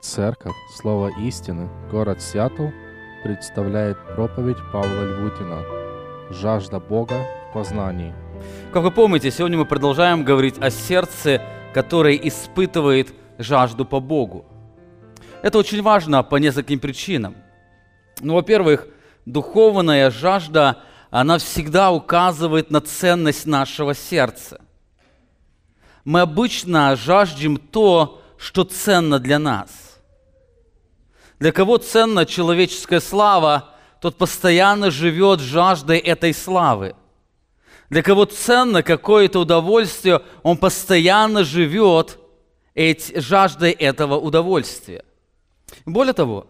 Церковь Слово истины, город Сиэтл, представляет проповедь Павла Львутина «Жажда Бога в познании». Как вы помните, сегодня мы продолжаем говорить о сердце, которое испытывает жажду по Богу. Это очень важно по нескольким причинам. Ну, во-первых, духовная жажда, она всегда указывает на ценность нашего сердца. Мы обычно жаждем то, что ценно для нас. Для кого ценна человеческая слава, тот постоянно живет жаждой этой славы. Для кого ценно какое-то удовольствие, он постоянно живет жаждой этого удовольствия. Более того,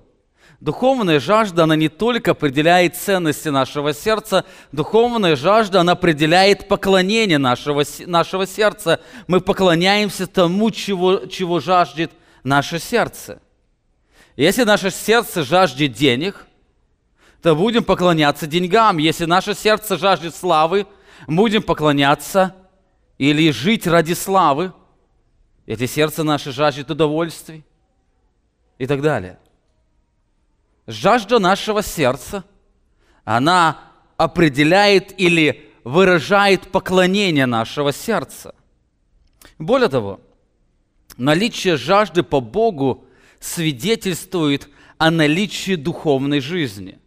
духовная жажда, она не только определяет ценности нашего сердца, духовная жажда, она определяет поклонение нашего, нашего сердца. Мы поклоняемся тому, чего, чего жаждет наше сердце – если наше сердце жаждет денег, то будем поклоняться деньгам. Если наше сердце жаждет славы, будем поклоняться или жить ради славы. Если сердце наше жаждет удовольствий и так далее. Жажда нашего сердца, она определяет или выражает поклонение нашего сердца. Более того, наличие жажды по Богу свидетельствует о наличии духовной жизни.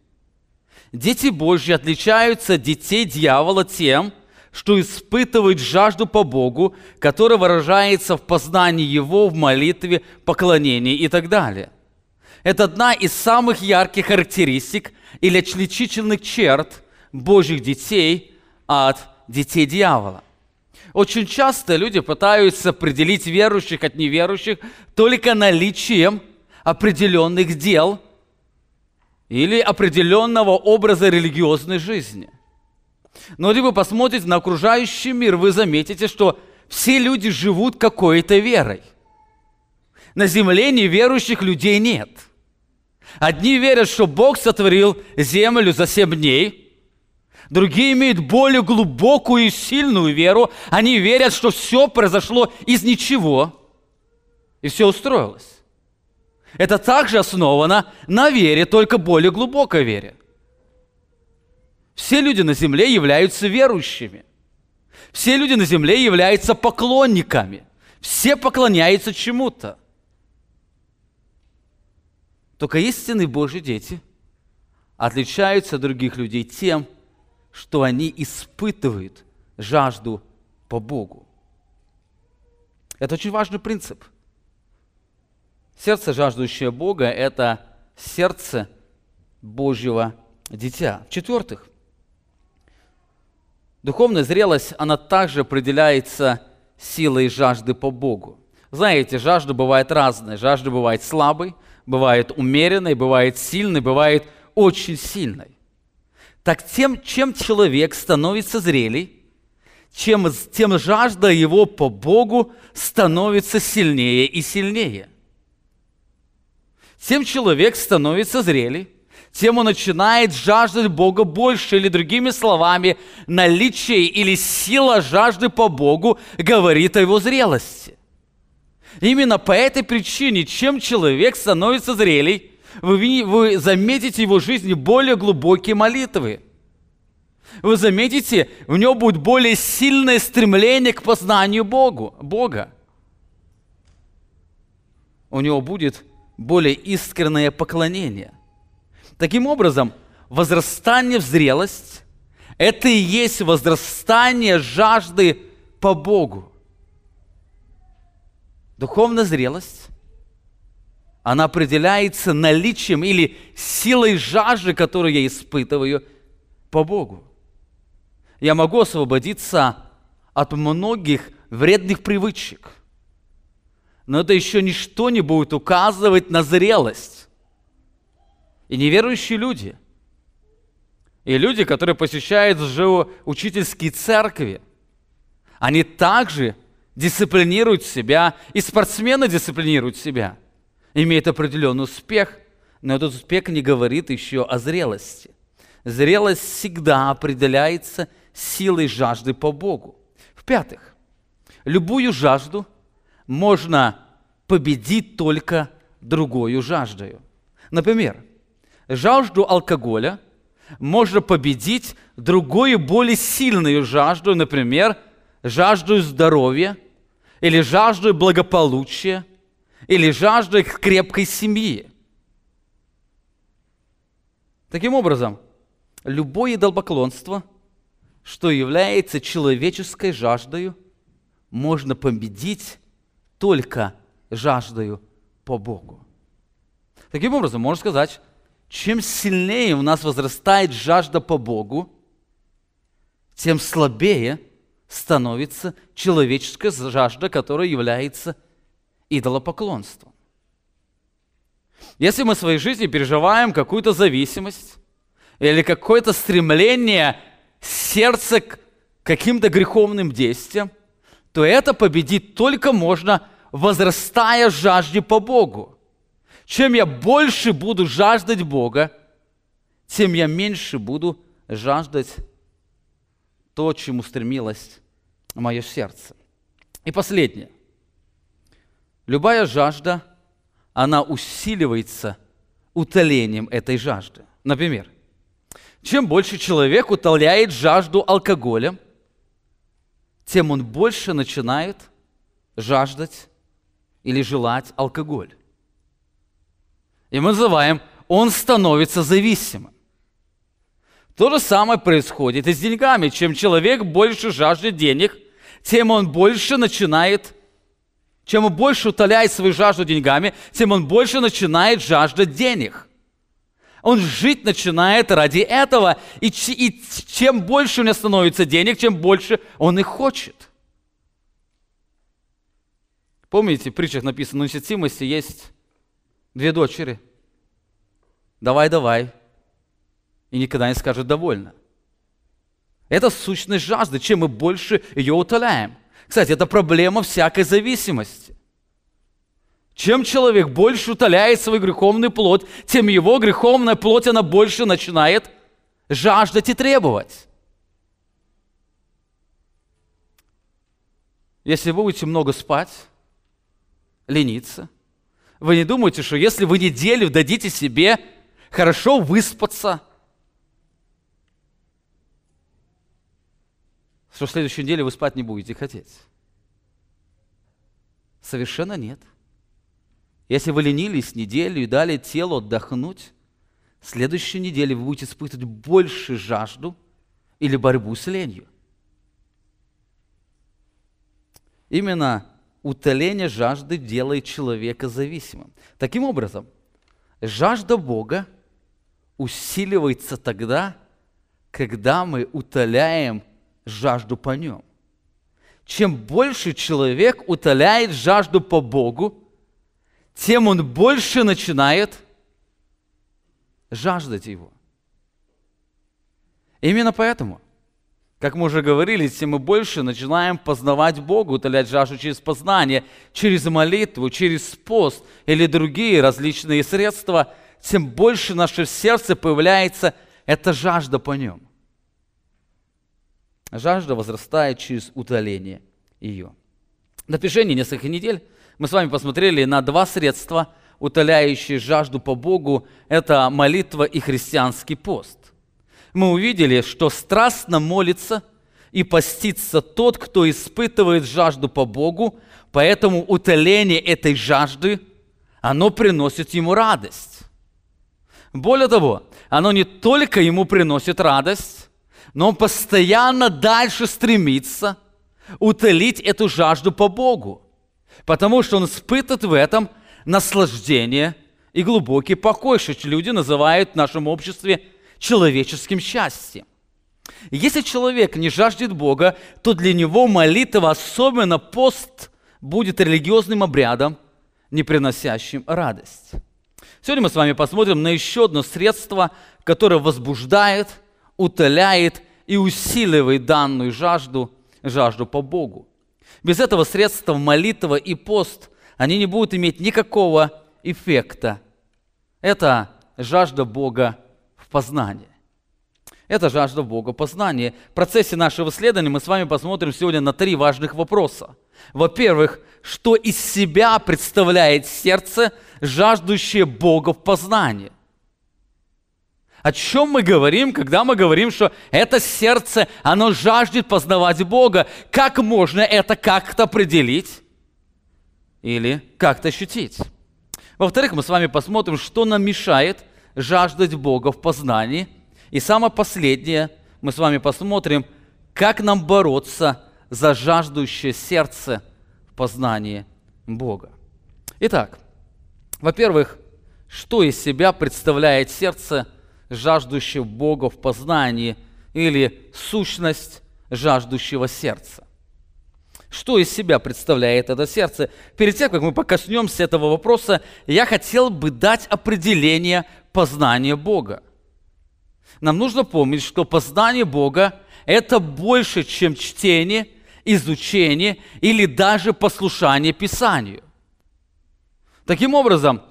Дети Божьи отличаются от детей дьявола тем, что испытывают жажду по Богу, которая выражается в познании Его, в молитве, поклонении и так далее. Это одна из самых ярких характеристик или отличительных черт Божьих детей от детей дьявола. Очень часто люди пытаются определить верующих от неверующих только наличием определенных дел или определенного образа религиозной жизни. Но если вы посмотрите на окружающий мир, вы заметите, что все люди живут какой-то верой. На земле неверующих людей нет. Одни верят, что Бог сотворил землю за семь дней – Другие имеют более глубокую и сильную веру. Они верят, что все произошло из ничего, и все устроилось. Это также основано на вере, только более глубокой вере. Все люди на земле являются верующими. Все люди на земле являются поклонниками. Все поклоняются чему-то. Только истинные Божьи дети отличаются от других людей тем, что они испытывают жажду по Богу. Это очень важный принцип. Сердце, жаждущее Бога, это сердце Божьего дитя. В-четвертых, духовная зрелость, она также определяется силой жажды по Богу. Знаете, жажда бывает разная. Жажда бывает слабой, бывает умеренной, бывает сильной, бывает очень сильной так тем, чем человек становится зрелей, чем, тем жажда его по Богу становится сильнее и сильнее. Тем человек становится зрелей, тем он начинает жаждать Бога больше, или другими словами, наличие или сила жажды по Богу говорит о его зрелости. Именно по этой причине, чем человек становится зрелей, вы, вы заметите в его жизни более глубокие молитвы. Вы заметите, у него будет более сильное стремление к познанию Богу, Бога. У него будет более искреннее поклонение. Таким образом, возрастание в зрелость – это и есть возрастание жажды по Богу. Духовная зрелость она определяется наличием или силой жажды, которую я испытываю по Богу. Я могу освободиться от многих вредных привычек. Но это еще ничто не будет указывать на зрелость. И неверующие люди, и люди, которые посещают же учительские церкви, они также дисциплинируют себя, и спортсмены дисциплинируют себя – имеет определенный успех, но этот успех не говорит еще о зрелости. Зрелость всегда определяется силой жажды по Богу. В-пятых, любую жажду можно победить только другую жаждою. Например, жажду алкоголя можно победить другую более сильную жажду, например, жажду здоровья или жажду благополучия или жажду крепкой семьи. Таким образом, любое идолопоклонство, что является человеческой жаждою, можно победить только жаждою по Богу. Таким образом, можно сказать, чем сильнее у нас возрастает жажда по Богу, тем слабее становится человеческая жажда, которая является идолопоклонством. Если мы в своей жизни переживаем какую-то зависимость или какое-то стремление сердца к каким-то греховным действиям, то это победить только можно, возрастая жажде по Богу. Чем я больше буду жаждать Бога, тем я меньше буду жаждать то, чему стремилось мое сердце. И последнее. Любая жажда, она усиливается утолением этой жажды. Например, чем больше человек утоляет жажду алкоголем, тем он больше начинает жаждать или желать алкоголь. И мы называем, он становится зависимым. То же самое происходит и с деньгами. Чем человек больше жаждет денег, тем он больше начинает, чем он больше утоляет свою жажду деньгами, тем он больше начинает жаждать денег. Он жить начинает ради этого, и, чем больше у него становится денег, чем больше он их хочет. Помните, в притчах написано, у несетимости есть две дочери. Давай, давай. И никогда не скажет довольно. Это сущность жажды. Чем мы больше ее утоляем. Кстати, это проблема всякой зависимости. Чем человек больше утоляет свой греховный плод, тем его греховная плоть, она больше начинает жаждать и требовать. Если вы будете много спать, лениться, вы не думаете, что если вы неделю дадите себе хорошо выспаться, что в следующей неделе вы спать не будете хотеть. Совершенно нет. Если вы ленились неделю и дали телу отдохнуть, в следующей неделе вы будете испытывать больше жажду или борьбу с ленью. Именно утоление жажды делает человека зависимым. Таким образом, жажда Бога – усиливается тогда, когда мы утоляем жажду по нем. Чем больше человек утоляет жажду по Богу, тем он больше начинает жаждать его. Именно поэтому, как мы уже говорили, тем мы больше начинаем познавать Бога, утолять жажду через познание, через молитву, через пост или другие различные средства – тем больше наше сердце появляется эта жажда по нем. Жажда возрастает через утоление ее. На протяжении нескольких недель мы с вами посмотрели на два средства, утоляющие жажду по Богу. Это молитва и христианский пост. Мы увидели, что страстно молится и постится тот, кто испытывает жажду по Богу, поэтому утоление этой жажды, оно приносит ему радость. Более того, оно не только ему приносит радость, но он постоянно дальше стремится утолить эту жажду по Богу, потому что он испытывает в этом наслаждение и глубокий покой, что люди называют в нашем обществе человеческим счастьем. Если человек не жаждет Бога, то для него молитва, особенно пост, будет религиозным обрядом, не приносящим радость. Сегодня мы с вами посмотрим на еще одно средство, которое возбуждает, утоляет и усиливает данную жажду, жажду по Богу. Без этого средства молитва и пост, они не будут иметь никакого эффекта. Это жажда Бога в познании. Это жажда Бога познания. В процессе нашего исследования мы с вами посмотрим сегодня на три важных вопроса. Во-первых, что из себя представляет сердце жаждущее Бога в познании. О чем мы говорим, когда мы говорим, что это сердце, оно жаждет познавать Бога? Как можно это как-то определить или как-то ощутить? Во-вторых, мы с вами посмотрим, что нам мешает жаждать Бога в познании. И самое последнее, мы с вами посмотрим, как нам бороться за жаждущее сердце в познании Бога. Итак, во-первых, что из себя представляет сердце – жаждущего Бога в познании или сущность жаждущего сердца. Что из себя представляет это сердце? Перед тем, как мы покоснемся этого вопроса, я хотел бы дать определение познания Бога. Нам нужно помнить, что познание Бога – это больше, чем чтение, изучение или даже послушание Писанию. Таким образом,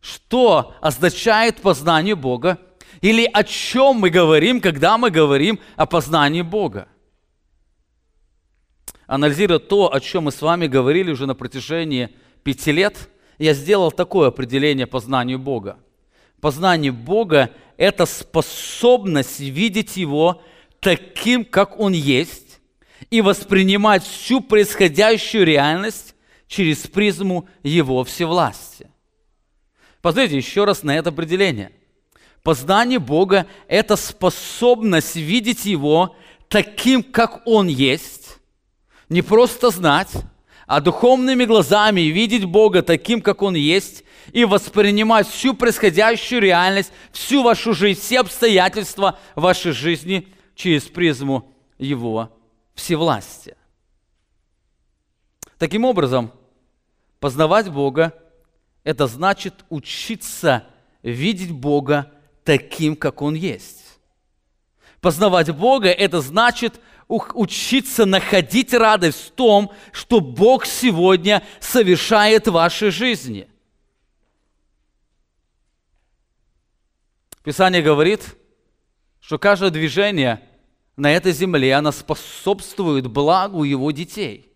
что означает познание Бога – или о чем мы говорим, когда мы говорим о познании Бога? Анализируя то, о чем мы с вами говорили уже на протяжении пяти лет, я сделал такое определение познанию Бога. Познание Бога – это способность видеть Его таким, как Он есть, и воспринимать всю происходящую реальность через призму Его всевластия. Посмотрите еще раз на это определение – Познание Бога – это способность видеть Его таким, как Он есть. Не просто знать, а духовными глазами видеть Бога таким, как Он есть, и воспринимать всю происходящую реальность, всю вашу жизнь, все обстоятельства вашей жизни через призму Его всевластия. Таким образом, познавать Бога – это значит учиться видеть Бога таким, как Он есть. Познавать Бога – это значит учиться находить радость в том, что Бог сегодня совершает в вашей жизни. Писание говорит, что каждое движение на этой земле, оно способствует благу Его детей.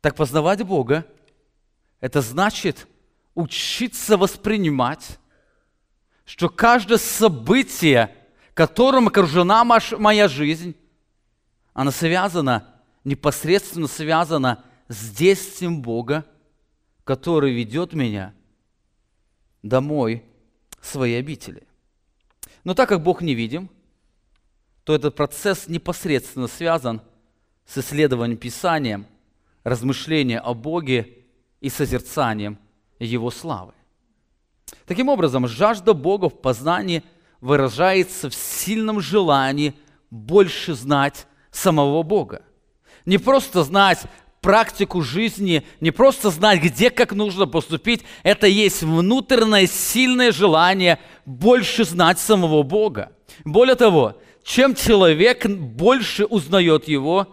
Так познавать Бога – это значит учиться воспринимать что каждое событие, которым окружена моя жизнь, она связана, непосредственно связана с действием Бога, который ведет меня домой своей обители. Но так как Бог не видим, то этот процесс непосредственно связан с исследованием Писания, размышлением о Боге и созерцанием Его славы. Таким образом, жажда Бога в познании выражается в сильном желании больше знать самого Бога. Не просто знать практику жизни, не просто знать, где как нужно поступить, это есть внутреннее сильное желание больше знать самого Бога. Более того, чем человек больше узнает Его,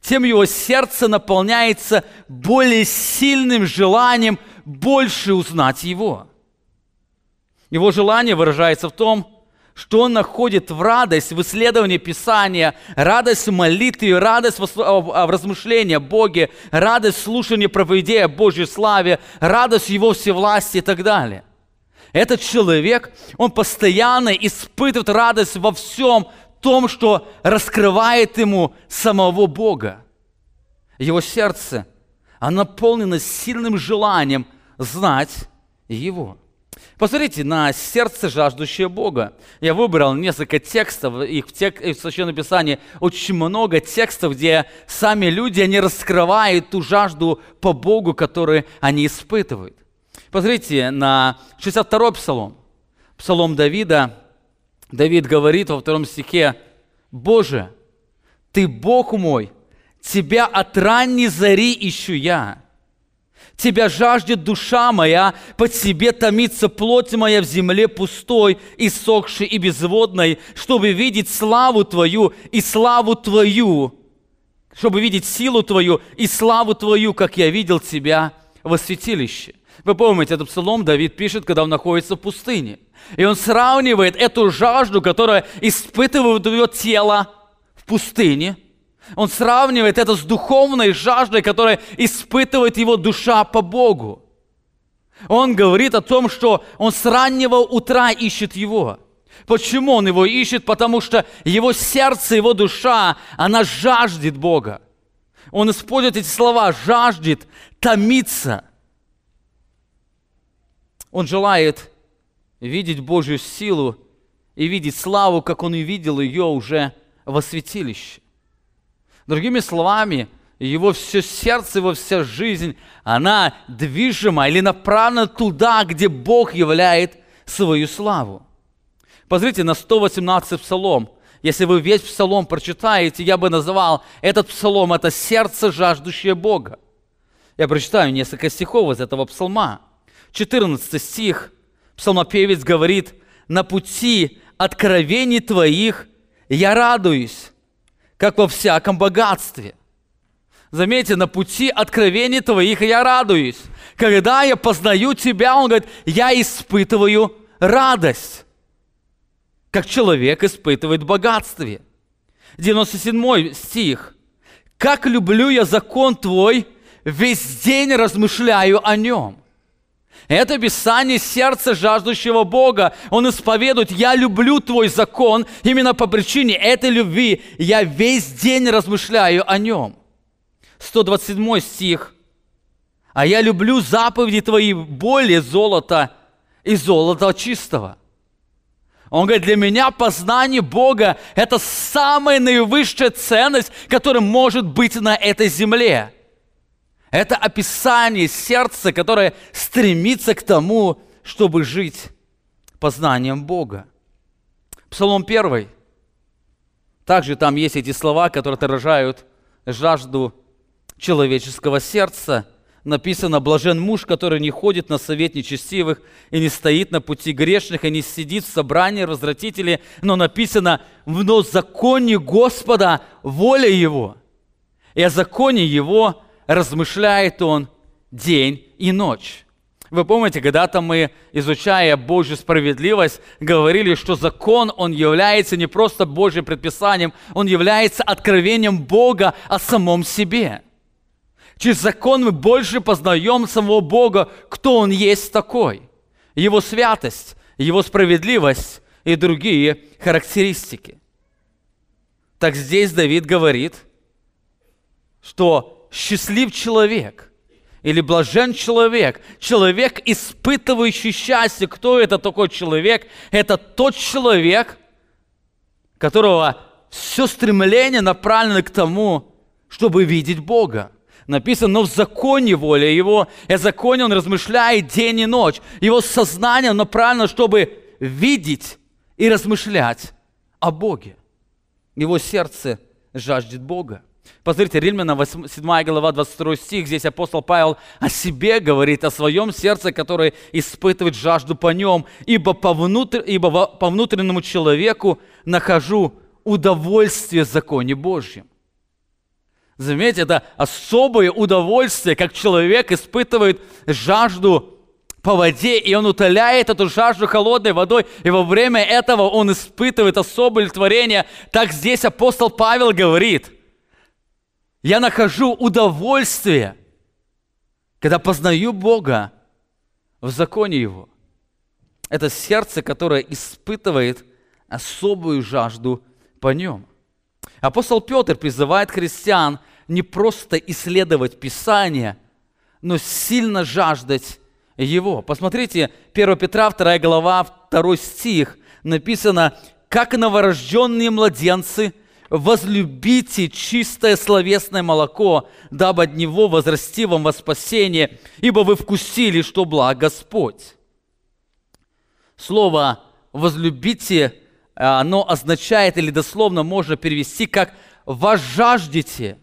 тем его сердце наполняется более сильным желанием больше узнать Его. Его желание выражается в том, что он находит в радость в исследовании Писания, радость в молитве, радость в размышлении о Боге, радость в слушании проповедей о Божьей славе, радость Его всевластии и так далее. Этот человек, он постоянно испытывает радость во всем том, что раскрывает ему самого Бога. Его сердце, оно наполнено сильным желанием знать Его. Посмотрите на сердце, жаждущее Бога. Я выбрал несколько текстов, их в, тек, в Священном Писании очень много текстов, где сами люди, они раскрывают ту жажду по Богу, которую они испытывают. Посмотрите на 62-й псалом. Псалом Давида. Давид говорит во втором стихе, «Боже, Ты Бог мой, Тебя от ранней зари ищу я». Тебя жаждет душа моя, по тебе томится плоть моя в земле пустой, иссохшей и безводной, чтобы видеть славу Твою и славу Твою, чтобы видеть силу Твою и славу Твою, как я видел Тебя во святилище. Вы помните, этот псалом Давид пишет, когда он находится в пустыне. И он сравнивает эту жажду, которая испытывает его тело в пустыне – он сравнивает это с духовной жаждой, которая испытывает его душа по Богу. Он говорит о том, что он с раннего утра ищет его. Почему он его ищет? Потому что его сердце, его душа, она жаждет Бога. Он использует эти слова «жаждет», «томиться». Он желает видеть Божью силу и видеть славу, как он увидел ее уже во святилище. Другими словами, его все сердце, его вся жизнь, она движима или направлена туда, где Бог являет свою славу. Посмотрите на 118 псалом. Если вы весь псалом прочитаете, я бы называл этот псалом – это сердце, жаждущее Бога. Я прочитаю несколько стихов из этого псалма. 14 стих. Псалмопевец говорит, «На пути откровений Твоих я радуюсь, как во всяком богатстве». Заметьте, на пути откровений Твоих я радуюсь. Когда я познаю Тебя, он говорит, я испытываю радость как человек испытывает богатстве. 97 стих. «Как люблю я закон Твой, весь день размышляю о нем». Это Писание сердца жаждущего Бога. Он исповедует, я люблю Твой закон. Именно по причине этой любви я весь день размышляю о нем. 127 стих. А я люблю заповеди Твои более золота и золота чистого. Он говорит, для меня познание Бога – это самая наивысшая ценность, которая может быть на этой земле. Это описание сердца, которое стремится к тому, чтобы жить познанием Бога. Псалом 1. Также там есть эти слова, которые отражают жажду человеческого сердца – написано, блажен муж, который не ходит на совет нечестивых и не стоит на пути грешных, и не сидит в собрании развратителей, но написано, в законе Господа воля Его. И о законе Его размышляет Он день и ночь. Вы помните, когда-то мы, изучая Божью справедливость, говорили, что закон, он является не просто Божьим предписанием, он является откровением Бога о самом себе – Через закон мы больше познаем самого Бога, кто Он есть такой. Его святость, Его справедливость и другие характеристики. Так здесь Давид говорит, что счастлив человек или блажен человек, человек, испытывающий счастье. Кто это такой человек? Это тот человек, которого все стремление направлено к тому, чтобы видеть Бога. Написано, но в законе воля его, о законе он размышляет день и ночь. Его сознание направлено, чтобы видеть и размышлять о Боге. Его сердце жаждет Бога. Посмотрите, Римляна 7 глава 22 стих, здесь апостол Павел о себе говорит, о своем сердце, которое испытывает жажду по нем, ибо по, внутр... ибо по внутреннему человеку нахожу удовольствие в законе Божьем. Заметьте, это особое удовольствие, как человек испытывает жажду по воде, и он утоляет эту жажду холодной водой, и во время этого он испытывает особое творение. Так здесь апостол Павел говорит, я нахожу удовольствие, когда познаю Бога в законе Его. Это сердце, которое испытывает особую жажду по Нем. Апостол Петр призывает христиан не просто исследовать Писание, но сильно жаждать его. Посмотрите, 1 Петра, 2 глава, 2 стих, написано, «Как новорожденные младенцы, возлюбите чистое словесное молоко, дабы от него возрасти вам во спасение, ибо вы вкусили, что благ Господь». Слово «возлюбите» Э, оно означает или дословно можно перевести как «возжаждете»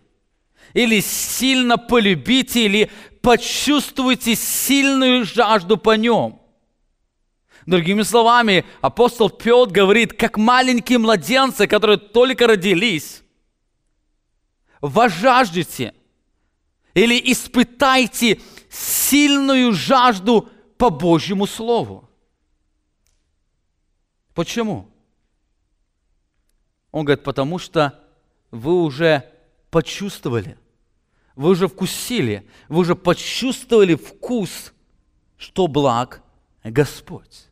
или «сильно полюбите» или «почувствуйте сильную жажду по нем». Другими словами, апостол Петр говорит, как маленькие младенцы, которые только родились, возжаждете или испытайте сильную жажду по Божьему Слову. Почему? Он говорит, потому что вы уже почувствовали, вы уже вкусили, вы уже почувствовали вкус что благ Господь.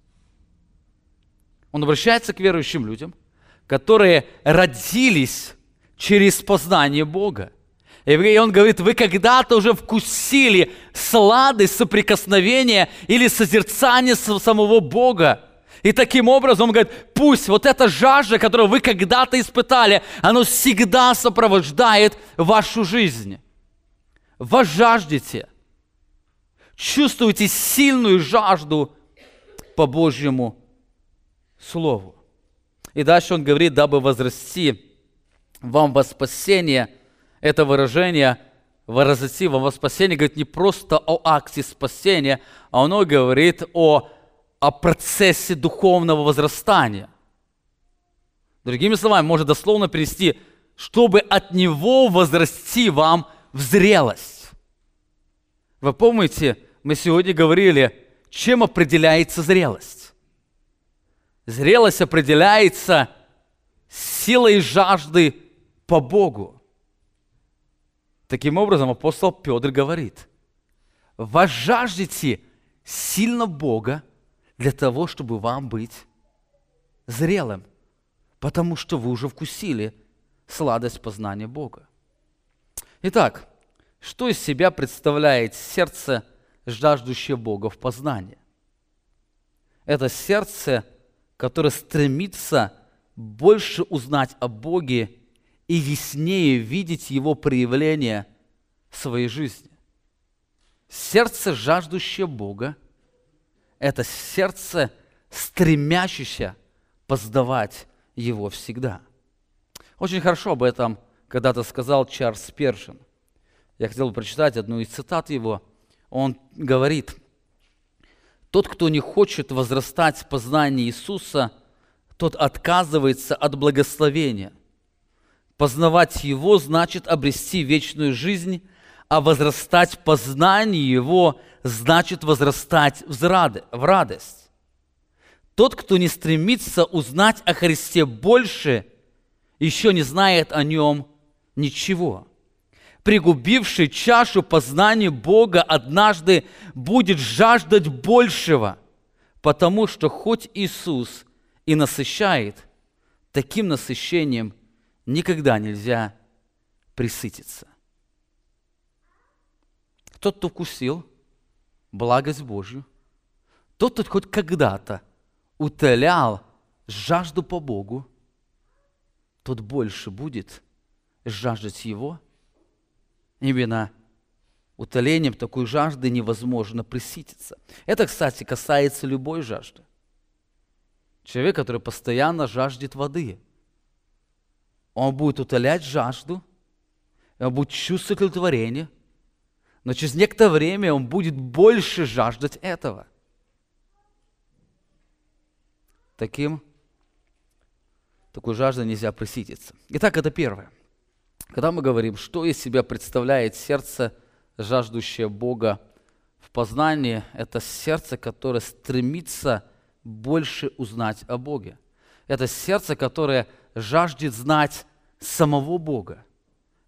Он обращается к верующим людям, которые родились через познание Бога. И он говорит, вы когда-то уже вкусили сладость соприкосновения или созерцания самого Бога. И таким образом он говорит, пусть вот эта жажда, которую вы когда-то испытали, она всегда сопровождает вашу жизнь. Вы жаждете, чувствуете сильную жажду по Божьему Слову. И дальше он говорит, дабы возрасти вам во спасение, это выражение «возрасти вам во спасение» говорит не просто о акте спасения, а оно говорит о, о процессе духовного возрастания. Другими словами, можно дословно перевести, чтобы от него возрасти вам в зрелость. Вы помните, мы сегодня говорили, чем определяется зрелость? Зрелость определяется силой жажды по Богу. Таким образом, апостол Петр говорит, вы жаждете сильно Бога для того, чтобы вам быть зрелым, потому что вы уже вкусили сладость познания Бога. Итак, что из себя представляет сердце, жаждущее Бога в познании? Это сердце, которое стремится больше узнать о Боге и яснее видеть Его проявление в своей жизни. Сердце, жаждущее Бога, это сердце, стремящееся познавать Его всегда. Очень хорошо об этом когда-то сказал Чарльз Першин. Я хотел бы прочитать одну из цитат его. Он говорит, «Тот, кто не хочет возрастать в познании Иисуса, тот отказывается от благословения – Познавать Его значит обрести вечную жизнь, а возрастать в познании Его значит возрастать в радость. Тот, кто не стремится узнать о Христе больше, еще не знает о Нем ничего. Пригубивший чашу познания Бога однажды будет жаждать большего, потому что хоть Иисус и насыщает, таким насыщением никогда нельзя присытиться. Тот, кто вкусил благость Божью, тот, кто хоть когда-то утолял жажду по Богу, тот больше будет жаждать Его. Именно утолением такой жажды невозможно присытиться. Это, кстати, касается любой жажды. Человек, который постоянно жаждет воды – он будет утолять жажду, он будет чувствовать удовлетворение, но через некоторое время он будет больше жаждать этого. Таким, такой жаждой нельзя присытиться. Итак, это первое. Когда мы говорим, что из себя представляет сердце, жаждущее Бога в познании, это сердце, которое стремится больше узнать о Боге. Это сердце, которое жаждет знать самого Бога.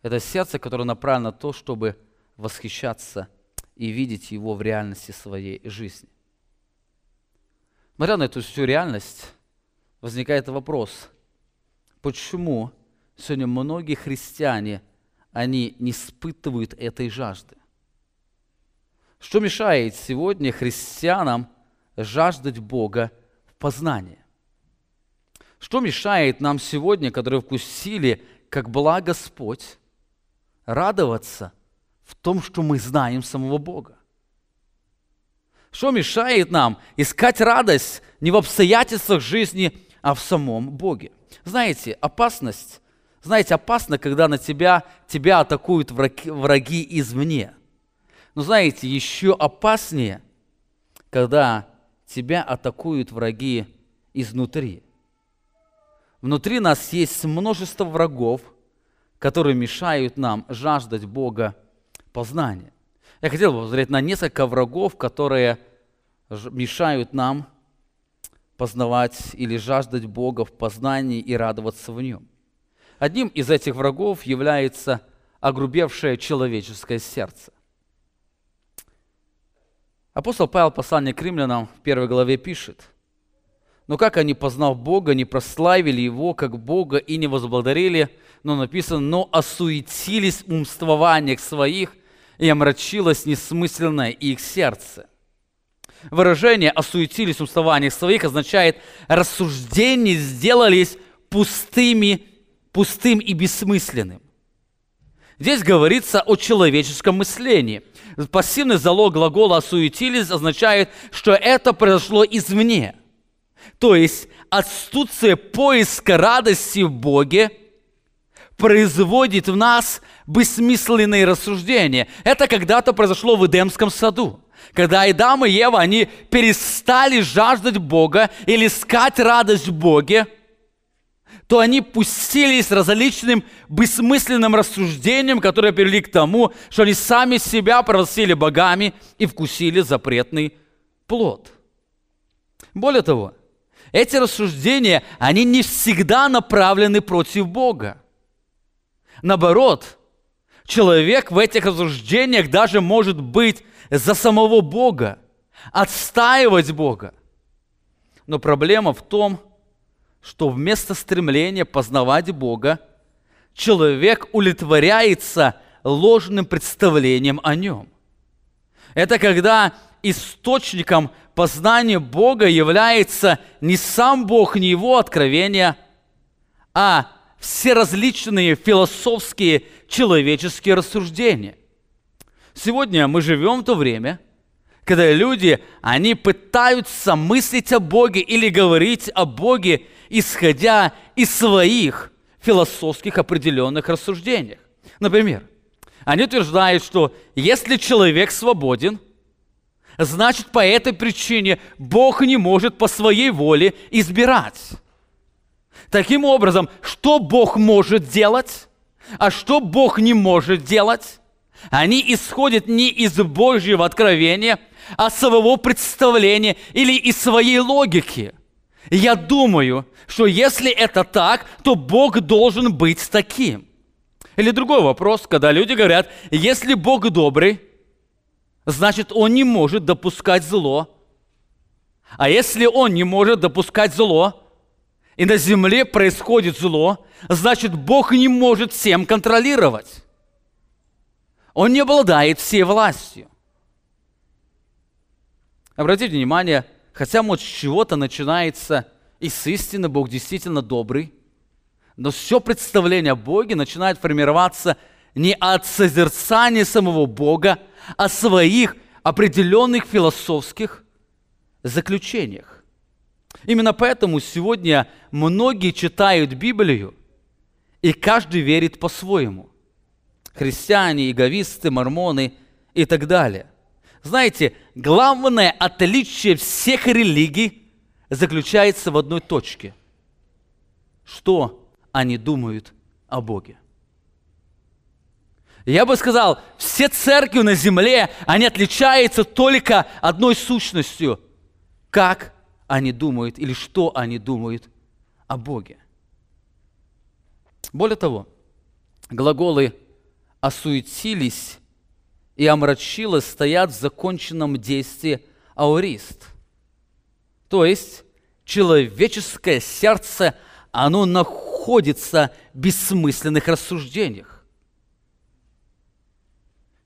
Это сердце, которое направлено на то, чтобы восхищаться и видеть Его в реальности своей жизни. Смотря на эту всю реальность, возникает вопрос, почему сегодня многие христиане, они не испытывают этой жажды? Что мешает сегодня христианам жаждать Бога в познании? Что мешает нам сегодня, которые вкусили, как была Господь, радоваться в том, что мы знаем самого Бога? Что мешает нам искать радость не в обстоятельствах жизни, а в самом Боге? Знаете, опасность, знаете, опасно, когда на тебя, тебя атакуют враги, враги извне. Но знаете, еще опаснее, когда тебя атакуют враги изнутри. Внутри нас есть множество врагов, которые мешают нам жаждать Бога познания. Я хотел бы посмотреть на несколько врагов, которые мешают нам познавать или жаждать Бога в познании и радоваться в Нем. Одним из этих врагов является огрубевшее человеческое сердце. Апостол Павел, послание к римлянам, в первой главе пишет, «Но как они, познав Бога, не прославили Его, как Бога, и не возблагодарили, но написано, но осуетились в умствованиях своих, и омрачилось несмысленное их сердце». Выражение «осуетились в умствованиях своих» означает «рассуждения сделались пустыми, пустым и бессмысленным». Здесь говорится о человеческом мышлении. Пассивный залог глагола «осуетились» означает, что это произошло извне. То есть отсутствие поиска радости в Боге производит в нас бессмысленные рассуждения. Это когда-то произошло в Эдемском саду. Когда Адам и Ева, они перестали жаждать Бога или искать радость в Боге – то они пустились различным бессмысленным рассуждениям, которые привели к тому, что они сами себя провозгласили богами и вкусили запретный плод. Более того, эти рассуждения, они не всегда направлены против Бога. Наоборот, человек в этих рассуждениях даже может быть за самого Бога, отстаивать Бога. Но проблема в том, что вместо стремления познавать Бога, человек удовлетворяется ложным представлением о нем. Это когда источником познания Бога является не сам Бог, не его откровения, а все различные философские человеческие рассуждения. Сегодня мы живем в то время, когда люди, они пытаются мыслить о Боге или говорить о Боге исходя из своих философских определенных рассуждениях. Например, они утверждают, что если человек свободен, значит по этой причине Бог не может по своей воле избирать. Таким образом, что Бог может делать, а что Бог не может делать, они исходят не из Божьего откровения, а своего представления или из своей логики – я думаю, что если это так, то Бог должен быть таким. Или другой вопрос, когда люди говорят, если Бог добрый, значит Он не может допускать зло. А если Он не может допускать зло, и на земле происходит зло, значит Бог не может всем контролировать. Он не обладает всей властью. Обратите внимание, Хотя, может, с чего-то начинается и с истины, Бог действительно добрый, но все представление о Боге начинает формироваться не от созерцания самого Бога, а своих определенных философских заключениях. Именно поэтому сегодня многие читают Библию, и каждый верит по-своему. Христиане, иговисты, мормоны и так далее – знаете, главное отличие всех религий заключается в одной точке. Что они думают о Боге? Я бы сказал, все церкви на земле, они отличаются только одной сущностью. Как они думают или что они думают о Боге. Более того, глаголы «осуетились» и омрачилось стоят в законченном действии аурист. То есть человеческое сердце, оно находится в бессмысленных рассуждениях.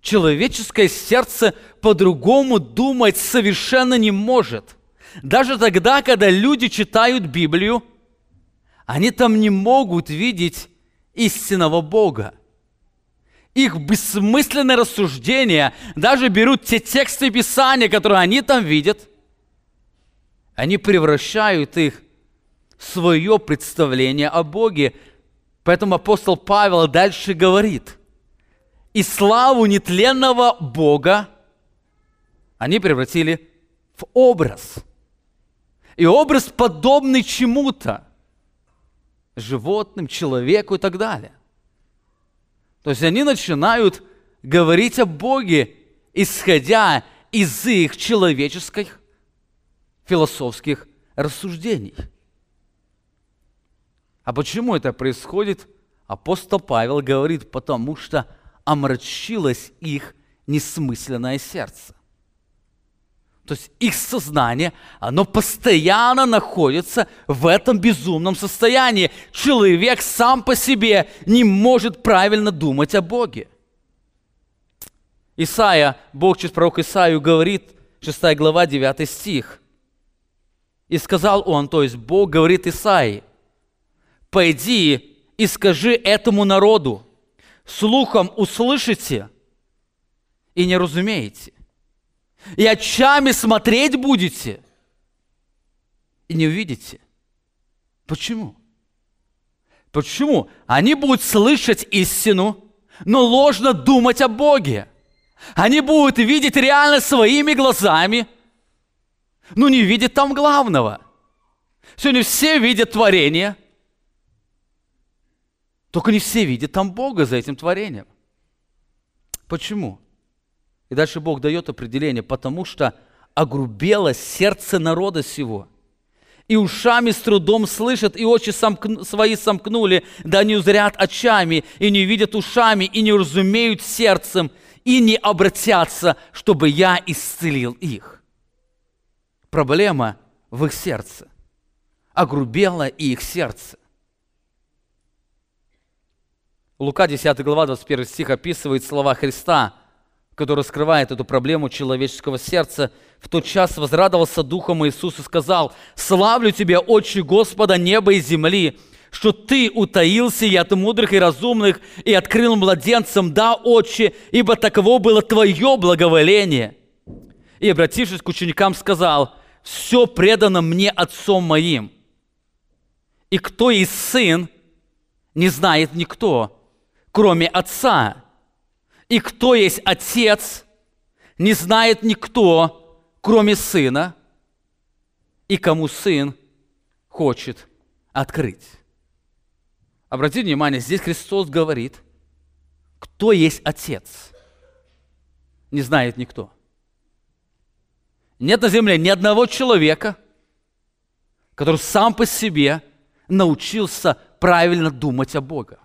Человеческое сердце по-другому думать совершенно не может. Даже тогда, когда люди читают Библию, они там не могут видеть истинного Бога их бессмысленные рассуждения, даже берут те тексты Писания, которые они там видят, они превращают их в свое представление о Боге. Поэтому апостол Павел дальше говорит, и славу нетленного Бога они превратили в образ. И образ подобный чему-то, животным, человеку и так далее. То есть они начинают говорить о Боге, исходя из их человеческих философских рассуждений. А почему это происходит? Апостол Павел говорит, потому что омрачилось их несмысленное сердце. То есть их сознание, оно постоянно находится в этом безумном состоянии. Человек сам по себе не может правильно думать о Боге. Исаия, Бог через пророка Исаию говорит, 6 глава, 9 стих. И сказал он, то есть Бог говорит Исаии, «Пойди и скажи этому народу, слухом услышите и не разумеете, и очами смотреть будете, и не увидите. Почему? Почему? Они будут слышать истину, но ложно думать о Боге. Они будут видеть реально своими глазами, но не видят там главного. Сегодня все видят творение, только не все видят там Бога за этим творением. Почему? И дальше Бог дает определение, потому что огрубело сердце народа сего. И ушами с трудом слышат, и очи свои сомкнули, да не узрят очами, и не видят ушами, и не разумеют сердцем, и не обратятся, чтобы я исцелил их. Проблема в их сердце. Огрубело и их сердце. Лука 10 глава 21 стих описывает слова Христа – который раскрывает эту проблему человеческого сердца, в тот час возрадовался Духом Иисус и сказал, «Славлю Тебя, Отче Господа неба и земли, что Ты утаился и от мудрых и разумных, и открыл младенцам, да, Отче, ибо таково было Твое благоволение». И, обратившись к ученикам, сказал, «Все предано мне Отцом моим, и кто есть Сын, не знает никто, кроме Отца, и кто есть отец, не знает никто, кроме сына, и кому сын хочет открыть. Обратите внимание, здесь Христос говорит, кто есть отец, не знает никто. Нет на земле ни одного человека, который сам по себе научился правильно думать о Боге.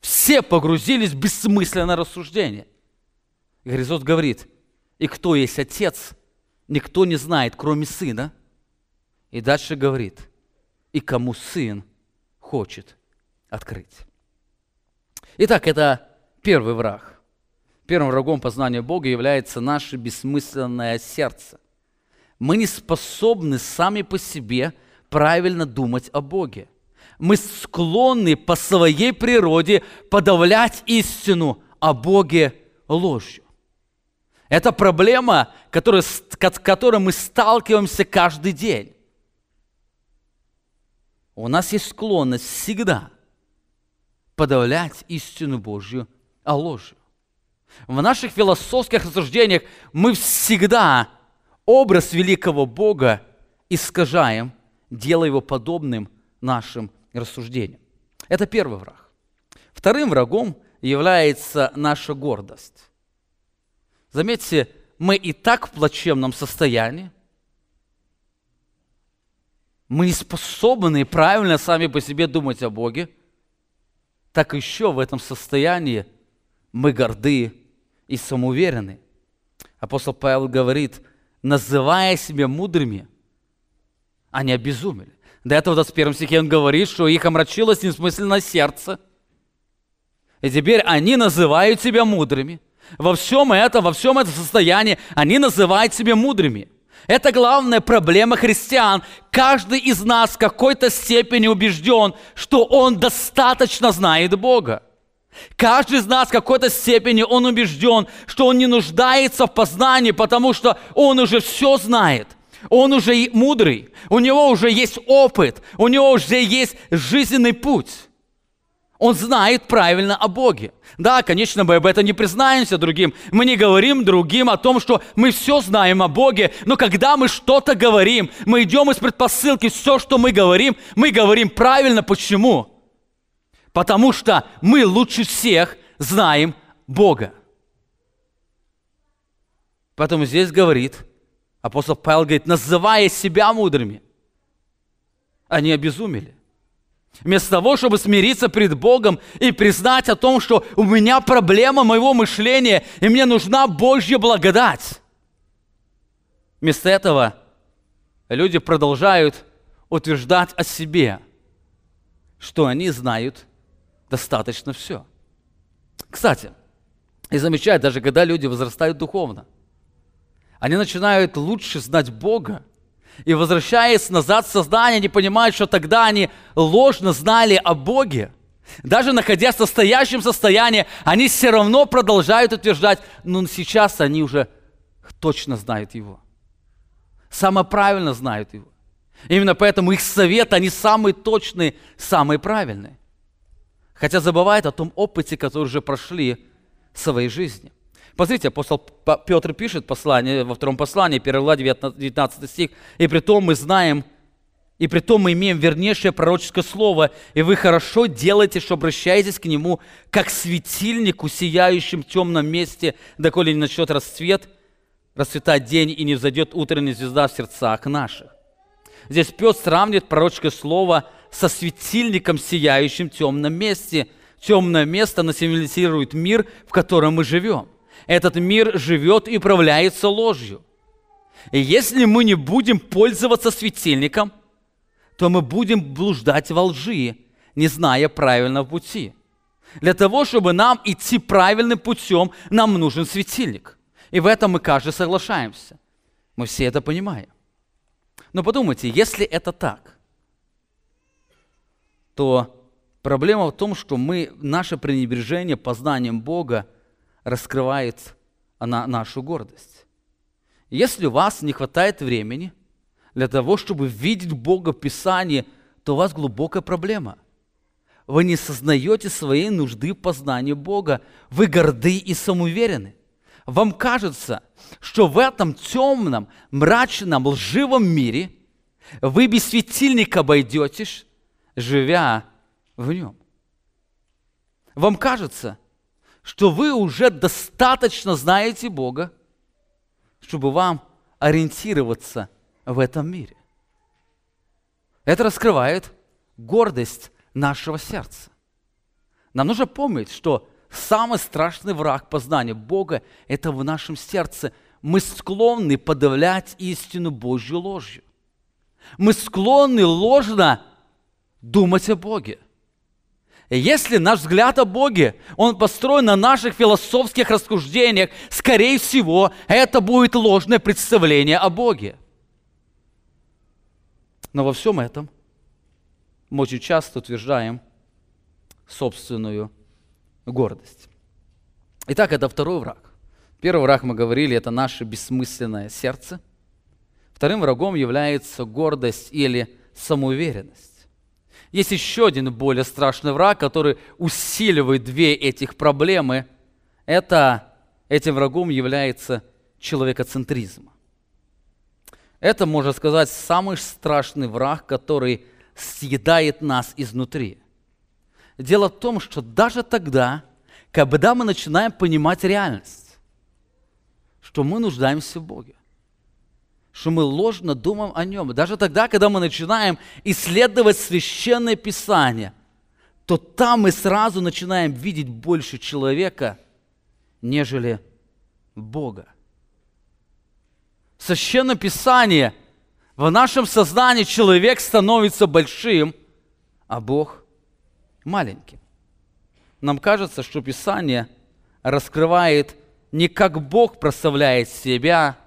Все погрузились в бессмысленное рассуждение. И Христос говорит, и кто есть отец, никто не знает, кроме сына. И дальше говорит, и кому сын хочет открыть. Итак, это первый враг. Первым врагом познания Бога является наше бессмысленное сердце. Мы не способны сами по себе правильно думать о Боге мы склонны по своей природе подавлять истину о Боге ложью. Это проблема, которая, с которой мы сталкиваемся каждый день. У нас есть склонность всегда подавлять истину Божью о ложью. В наших философских рассуждениях мы всегда образ великого Бога искажаем, делая его подобным нашим рассуждениям. Это первый враг. Вторым врагом является наша гордость. Заметьте, мы и так в плачевном состоянии, мы не способны правильно сами по себе думать о Боге, так еще в этом состоянии мы горды и самоуверены. Апостол Павел говорит, называя себя мудрыми, они обезумели. До этого в 21 стихе он говорит, что их омрачилось несмысленно сердце. И теперь они называют себя мудрыми. Во всем этом, во всем этом состоянии они называют себя мудрыми. Это главная проблема христиан. Каждый из нас в какой-то степени убежден, что он достаточно знает Бога. Каждый из нас в какой-то степени он убежден, что он не нуждается в познании, потому что он уже все знает. Он уже мудрый, у него уже есть опыт, у него уже есть жизненный путь. Он знает правильно о Боге. Да, конечно, мы об этом не признаемся другим. Мы не говорим другим о том, что мы все знаем о Боге. Но когда мы что-то говорим, мы идем из предпосылки, все, что мы говорим, мы говорим правильно. Почему? Потому что мы лучше всех знаем Бога. Поэтому здесь говорит, Апостол Павел говорит, называя себя мудрыми, они обезумели. Вместо того, чтобы смириться пред Богом и признать о том, что у меня проблема моего мышления, и мне нужна Божья благодать. Вместо этого люди продолжают утверждать о себе, что они знают достаточно все. Кстати, и замечают, даже когда люди возрастают духовно, они начинают лучше знать Бога, и возвращаясь назад в сознание, они понимают, что тогда они ложно знали о Боге. Даже находясь в настоящем состоянии, они все равно продолжают утверждать, но сейчас они уже точно знают Его. Самое правильно знают Его. Именно поэтому их советы, они самые точные, самые правильные. Хотя забывают о том опыте, который уже прошли в своей жизни. Посмотрите, апостол Петр пишет послание, во втором послании, 1 глава, 19 стих, «И при том мы знаем, и при том мы имеем вернейшее пророческое слово, и вы хорошо делаете, что обращаетесь к нему, как светильнику, сияющим в темном месте, доколе не начнет расцвет, расцветать день, и не взойдет утренняя звезда в сердцах наших». Здесь Петр сравнивает пророческое слово со светильником, сияющим в темном месте. Темное место, символизирует мир, в котором мы живем. Этот мир живет и управляется ложью. И если мы не будем пользоваться светильником, то мы будем блуждать во лжи, не зная правильного пути. Для того, чтобы нам идти правильным путем, нам нужен светильник. И в этом мы каждый соглашаемся. Мы все это понимаем. Но подумайте, если это так, то проблема в том, что мы, наше пренебрежение познанием Бога раскрывает она, нашу гордость. Если у вас не хватает времени для того, чтобы видеть Бога в Писании, то у вас глубокая проблема. Вы не сознаете своей нужды в познании Бога. Вы горды и самоуверены. Вам кажется, что в этом темном, мрачном, лживом мире вы без светильника обойдетесь, живя в нем. Вам кажется, что вы уже достаточно знаете Бога, чтобы вам ориентироваться в этом мире. Это раскрывает гордость нашего сердца. Нам нужно помнить, что самый страшный враг познания Бога – это в нашем сердце. Мы склонны подавлять истину Божью ложью. Мы склонны ложно думать о Боге. Если наш взгляд о Боге, он построен на наших философских рассуждениях, скорее всего, это будет ложное представление о Боге. Но во всем этом мы очень часто утверждаем собственную гордость. Итак, это второй враг. Первый враг, мы говорили, это наше бессмысленное сердце. Вторым врагом является гордость или самоуверенность. Есть еще один более страшный враг, который усиливает две этих проблемы. Это, этим врагом является человекоцентризм. Это, можно сказать, самый страшный враг, который съедает нас изнутри. Дело в том, что даже тогда, когда мы начинаем понимать реальность, что мы нуждаемся в Боге, что мы ложно думаем о Нем, даже тогда, когда мы начинаем исследовать Священное Писание, то там мы сразу начинаем видеть больше человека, нежели Бога. В Священном Писании в нашем сознании человек становится большим, а Бог маленьким. Нам кажется, что Писание раскрывает не как Бог прославляет себя,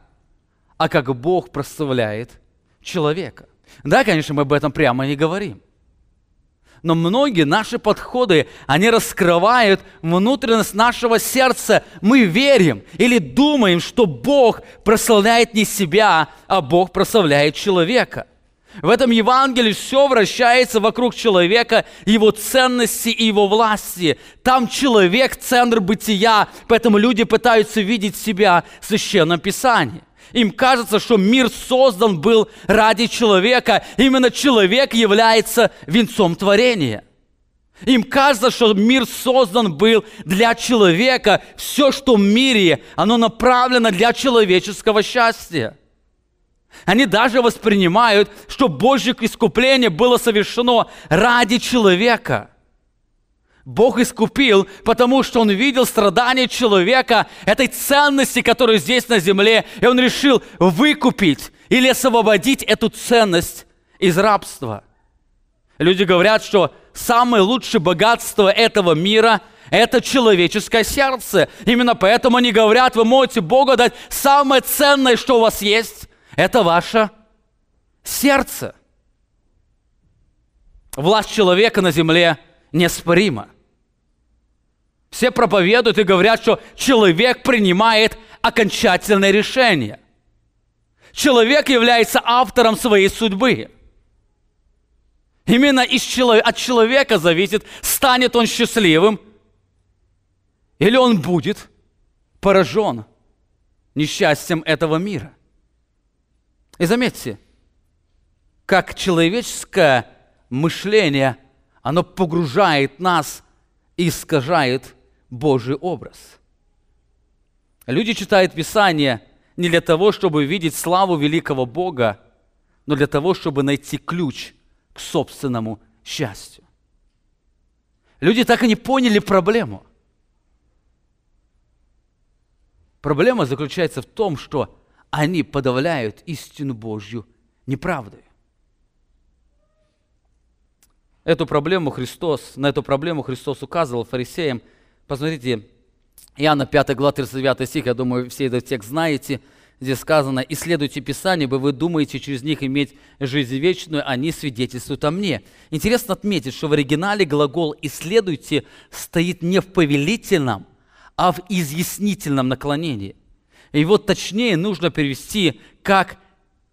а как Бог прославляет человека. Да, конечно, мы об этом прямо не говорим. Но многие наши подходы, они раскрывают внутренность нашего сердца. Мы верим или думаем, что Бог прославляет не себя, а Бог прославляет человека. В этом Евангелии все вращается вокруг человека, его ценности и его власти. Там человек – центр бытия, поэтому люди пытаются видеть себя в Священном Писании. Им кажется, что мир создан был ради человека. Именно человек является венцом творения. Им кажется, что мир создан был для человека. Все, что в мире, оно направлено для человеческого счастья. Они даже воспринимают, что Божье искупление было совершено ради человека. Бог искупил, потому что Он видел страдания человека, этой ценности, которая здесь на земле, и Он решил выкупить или освободить эту ценность из рабства. Люди говорят, что самое лучшее богатство этого мира – это человеческое сердце. Именно поэтому они говорят, вы можете Богу дать самое ценное, что у вас есть, это ваше сердце. Власть человека на земле неоспорима. Все проповедуют и говорят, что человек принимает окончательное решение. Человек является автором своей судьбы. Именно из челов... от человека зависит, станет он счастливым или он будет поражен несчастьем этого мира. И заметьте, как человеческое мышление, оно погружает нас и искажает Божий образ. Люди читают Писание не для того, чтобы видеть славу великого Бога, но для того, чтобы найти ключ к собственному счастью. Люди так и не поняли проблему. Проблема заключается в том, что они подавляют истину Божью неправдой. Эту проблему Христос, на эту проблему Христос указывал фарисеям. Посмотрите, Иоанна 5 глава 39 стих, я думаю, все этот текст знаете. Здесь сказано, «Исследуйте Писание, бы вы думаете через них иметь жизнь вечную, они свидетельствуют о мне». Интересно отметить, что в оригинале глагол «исследуйте» стоит не в повелительном, а в изъяснительном наклонении. И вот точнее нужно перевести, как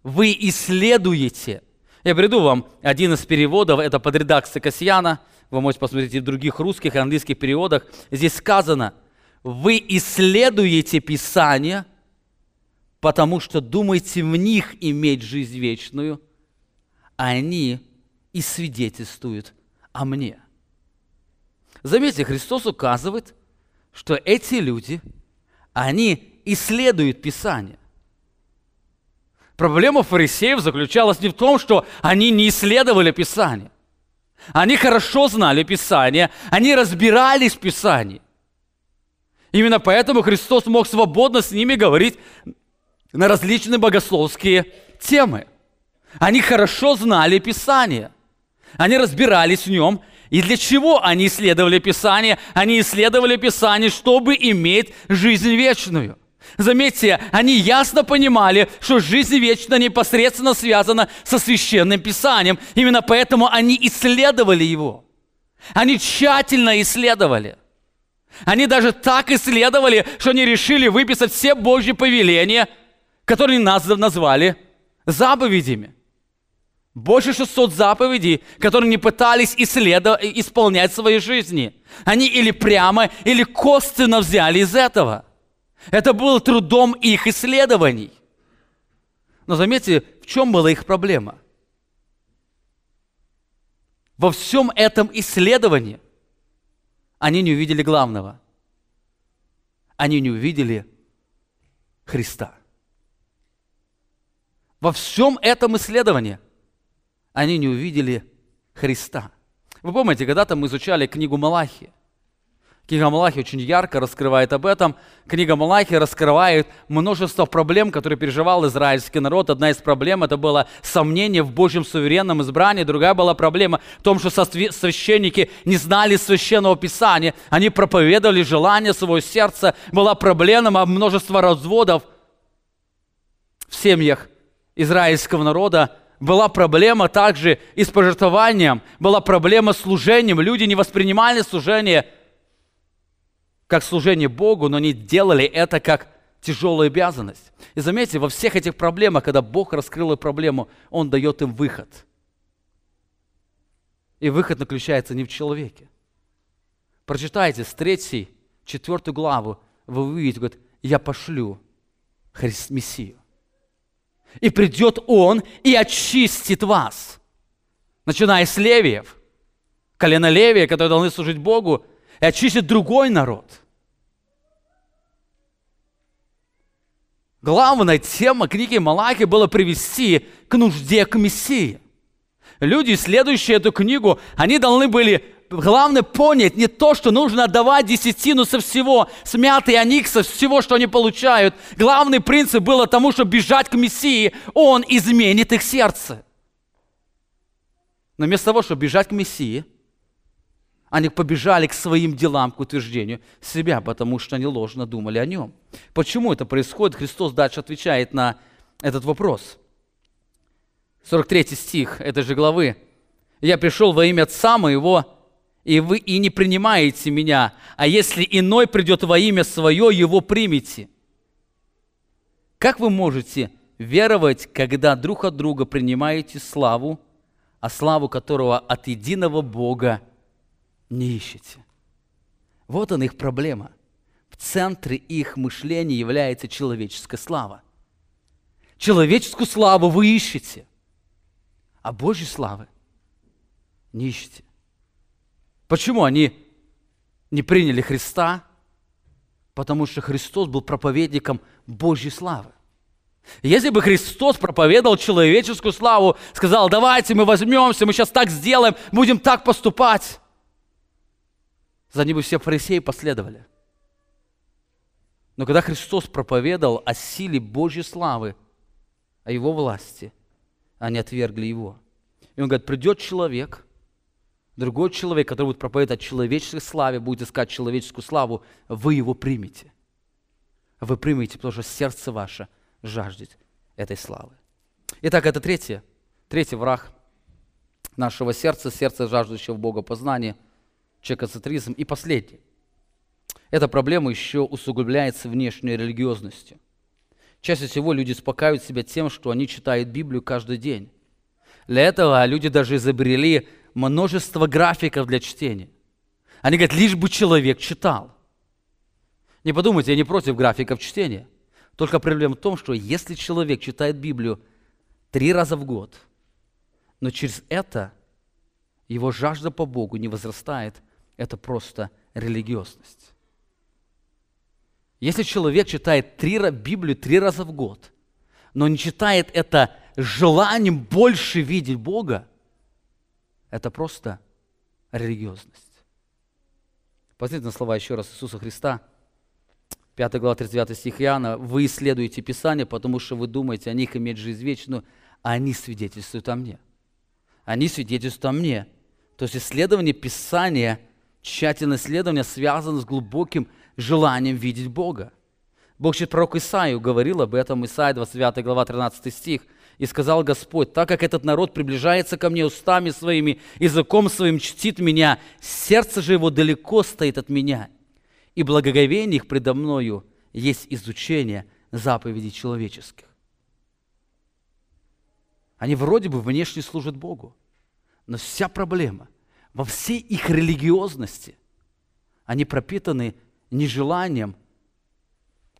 «вы исследуете». Я приду вам один из переводов, это под редакцией Касьяна, вы можете посмотреть и в других русских и английских переводах. Здесь сказано, вы исследуете Писание, потому что думаете в них иметь жизнь вечную, а они и свидетельствуют о мне. Заметьте, Христос указывает, что эти люди, они исследуют Писание. Проблема фарисеев заключалась не в том, что они не исследовали Писание. Они хорошо знали Писание, они разбирались в Писании. Именно поэтому Христос мог свободно с ними говорить на различные богословские темы. Они хорошо знали Писание. Они разбирались в нем. И для чего они исследовали Писание? Они исследовали Писание, чтобы иметь жизнь вечную. Заметьте, они ясно понимали, что жизнь вечная непосредственно связана со священным писанием. Именно поэтому они исследовали его. Они тщательно исследовали. Они даже так исследовали, что они решили выписать все Божьи повеления, которые нас назвали заповедями. Больше 600 заповедей, которые не пытались исследовать, исполнять в своей жизни. Они или прямо, или косвенно взяли из этого – это было трудом их исследований. Но заметьте, в чем была их проблема? Во всем этом исследовании они не увидели главного. Они не увидели Христа. Во всем этом исследовании они не увидели Христа. Вы помните, когда-то мы изучали книгу Малахи. Книга Малахи очень ярко раскрывает об этом. Книга Малахи раскрывает множество проблем, которые переживал израильский народ. Одна из проблем это было сомнение в Божьем суверенном избрании. Другая была проблема в том, что священники не знали священного писания. Они проповедовали желание своего сердца. Была проблема множества разводов в семьях израильского народа была проблема также и с пожертвованием, была проблема с служением. Люди не воспринимали служение – как служение Богу, но они делали это как тяжелую обязанность. И заметьте, во всех этих проблемах, когда Бог раскрыл проблему, Он дает им выход. И выход заключается не в человеке. Прочитайте с 3, 4 главу, вы увидите, говорит, я пошлю Христ Мессию. И придет Он и очистит вас. Начиная с левиев, колено левия, которые должны служить Богу, и очистит другой народ. Главная тема книги Малахи была привести к нужде к Мессии. Люди, исследующие эту книгу, они должны были главное понять не то, что нужно отдавать десятину со всего, с мяты и аникса, всего, что они получают. Главный принцип был тому, чтобы бежать к Мессии, Он изменит их сердце. Но вместо того, чтобы бежать к Мессии, они побежали к своим делам, к утверждению себя, потому что они ложно думали о нем. Почему это происходит? Христос дальше отвечает на этот вопрос. 43 стих этой же главы. «Я пришел во имя Отца моего, и вы и не принимаете меня, а если иной придет во имя свое, его примите». Как вы можете веровать, когда друг от друга принимаете славу, а славу которого от единого Бога не ищете? Вот он их проблема. В центре их мышления является человеческая слава. Человеческую славу вы ищете, а Божьей славы не ищете. Почему они не приняли Христа? Потому что Христос был проповедником Божьей славы. Если бы Христос проповедовал человеческую славу, сказал, давайте мы возьмемся, мы сейчас так сделаем, будем так поступать, за ним бы все фарисеи последовали. Но когда Христос проповедовал о силе Божьей славы, о Его власти, они отвергли Его. И Он говорит, придет человек – другой человек, который будет проповедовать о человеческой славе, будет искать человеческую славу, вы его примете. Вы примете, потому что сердце ваше жаждет этой славы. Итак, это третье, третий враг нашего сердца, сердце жаждущего Бога познания, человекоцентризм. И последний. Эта проблема еще усугубляется внешней религиозностью. Чаще всего люди успокаивают себя тем, что они читают Библию каждый день. Для этого люди даже изобрели множество графиков для чтения. Они говорят, лишь бы человек читал. Не подумайте, я не против графиков чтения. Только проблема в том, что если человек читает Библию три раза в год, но через это его жажда по Богу не возрастает, это просто религиозность. Если человек читает три, Библию три раза в год, но не читает это желанием больше видеть Бога, это просто религиозность. Посмотрите на слова еще раз Иисуса Христа. 5 глава 39 стих Иоанна. «Вы исследуете Писание, потому что вы думаете о них иметь жизнь вечную, а они свидетельствуют о мне». Они свидетельствуют о мне. То есть исследование Писания, тщательное исследование связано с глубоким желанием видеть Бога. Бог через пророк Исаию говорил об этом, Исаия 29 глава 13 стих – и сказал Господь, так как этот народ приближается ко мне устами своими, языком своим чтит меня, сердце же его далеко стоит от меня, и благоговение их предо мною есть изучение заповедей человеческих. Они вроде бы внешне служат Богу, но вся проблема во всей их религиозности, они пропитаны нежеланием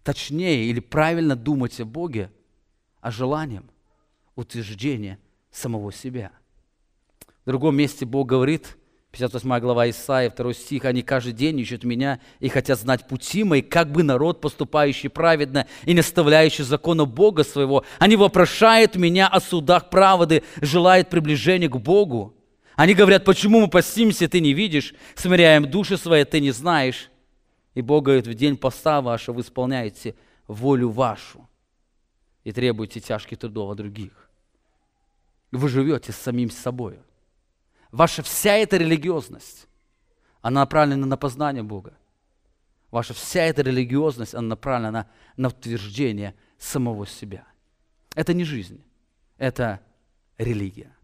точнее или правильно думать о Боге, а желанием – утверждение самого себя. В другом месте Бог говорит, 58 глава Исаия, 2 стих, «Они каждый день ищут меня и хотят знать пути мои, как бы народ, поступающий праведно и не оставляющий закона Бога своего. Они вопрошают меня о судах правды, желают приближения к Богу. Они говорят, почему мы постимся, ты не видишь, смиряем души свои, ты не знаешь. И Бог говорит, в день поста вашего вы исполняете волю вашу и требуете тяжких трудов от других вы живете с самим собой. Ваша вся эта религиозность, она направлена на познание Бога. Ваша вся эта религиозность, она направлена на, утверждение самого себя. Это не жизнь, это религия.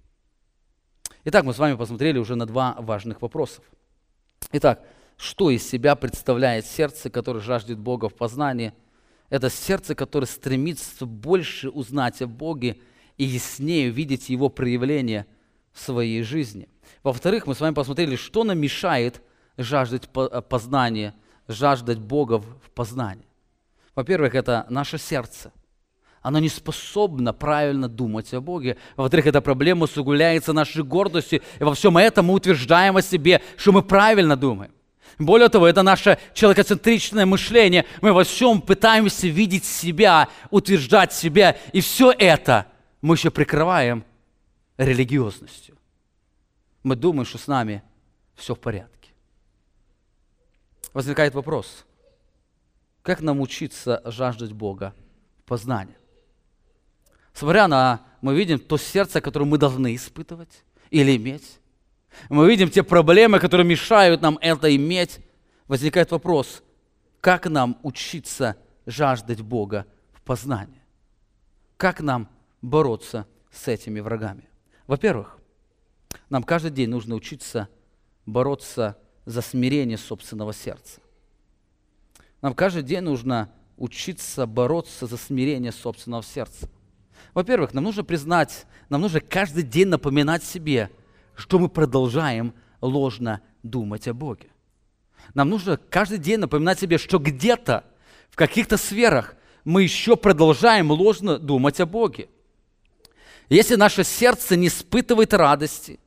Итак, мы с вами посмотрели уже на два важных вопроса. Итак, что из себя представляет сердце, которое жаждет Бога в познании? Это сердце, которое стремится больше узнать о Боге и яснее увидеть Его проявление в своей жизни. Во-вторых, мы с вами посмотрели, что нам мешает жаждать э, познания, жаждать Бога в познании. Во-первых, это наше сердце. Оно не способно правильно думать о Боге. Во-вторых, эта проблема усугубляется нашей гордостью. И во всем этом мы утверждаем о себе, что мы правильно думаем. Более того, это наше человекоцентричное мышление. Мы во всем пытаемся видеть себя, утверждать себя. И все это мы еще прикрываем религиозностью. Мы думаем, что с нами все в порядке. Возникает вопрос, как нам учиться жаждать Бога в познании? Смотря на, мы видим то сердце, которое мы должны испытывать или иметь. Мы видим те проблемы, которые мешают нам это иметь. Возникает вопрос, как нам учиться жаждать Бога в познании? Как нам бороться с этими врагами? Во-первых, нам каждый день нужно учиться бороться за смирение собственного сердца. Нам каждый день нужно учиться бороться за смирение собственного сердца. Во-первых, нам нужно признать, нам нужно каждый день напоминать себе, что мы продолжаем ложно думать о Боге. Нам нужно каждый день напоминать себе, что где-то, в каких-то сферах мы еще продолжаем ложно думать о Боге. Если наше сердце не испытывает радости,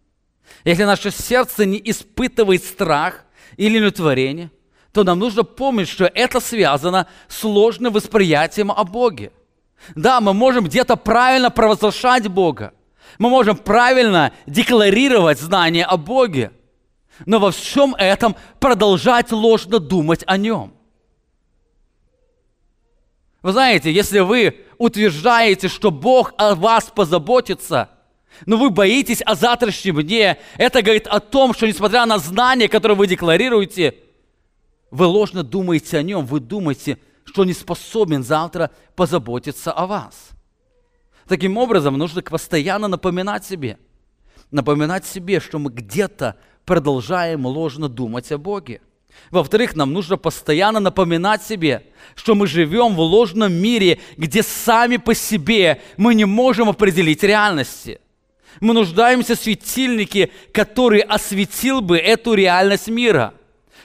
если наше сердце не испытывает страх или неудовлетворение, то нам нужно помнить, что это связано с ложным восприятием о Боге. Да, мы можем где-то правильно провозглашать Бога. Мы можем правильно декларировать знание о Боге. Но во всем этом продолжать ложно думать о Нем. Вы знаете, если вы утверждаете, что Бог о вас позаботится, но вы боитесь о завтрашнем дне, это говорит о том, что несмотря на знания, которые вы декларируете, вы ложно думаете о нем, вы думаете, что не способен завтра позаботиться о вас. Таким образом, нужно постоянно напоминать себе, напоминать себе, что мы где-то продолжаем ложно думать о Боге. Во-вторых, нам нужно постоянно напоминать себе, что мы живем в ложном мире, где сами по себе мы не можем определить реальности. Мы нуждаемся в светильнике, который осветил бы эту реальность мира.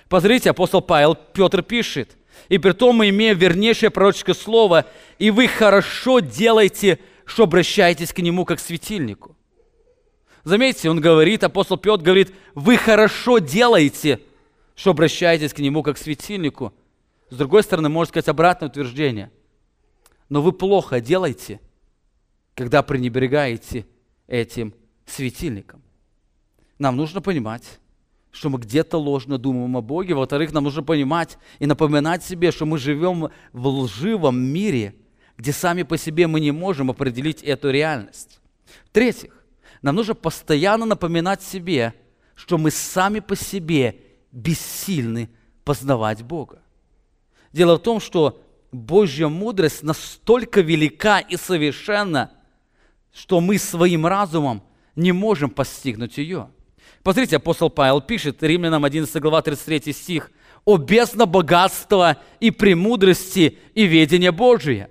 Посмотрите, апостол Павел, Петр пишет, «И при том мы имеем вернейшее пророческое слово, и вы хорошо делаете, что обращаетесь к нему как к светильнику». Заметьте, он говорит, апостол Петр говорит, вы хорошо делаете, что обращаетесь к нему как к светильнику. С другой стороны, можно сказать обратное утверждение. Но вы плохо делаете, когда пренебрегаете этим светильником. Нам нужно понимать, что мы где-то ложно думаем о Боге. Во-вторых, нам нужно понимать и напоминать себе, что мы живем в лживом мире, где сами по себе мы не можем определить эту реальность. В-третьих, нам нужно постоянно напоминать себе, что мы сами по себе бессильны познавать Бога. Дело в том, что Божья мудрость настолько велика и совершенна, что мы своим разумом не можем постигнуть ее. Посмотрите, апостол Павел пишет, Римлянам 11 глава 33 стих, «О бездна богатства и премудрости и ведения Божия!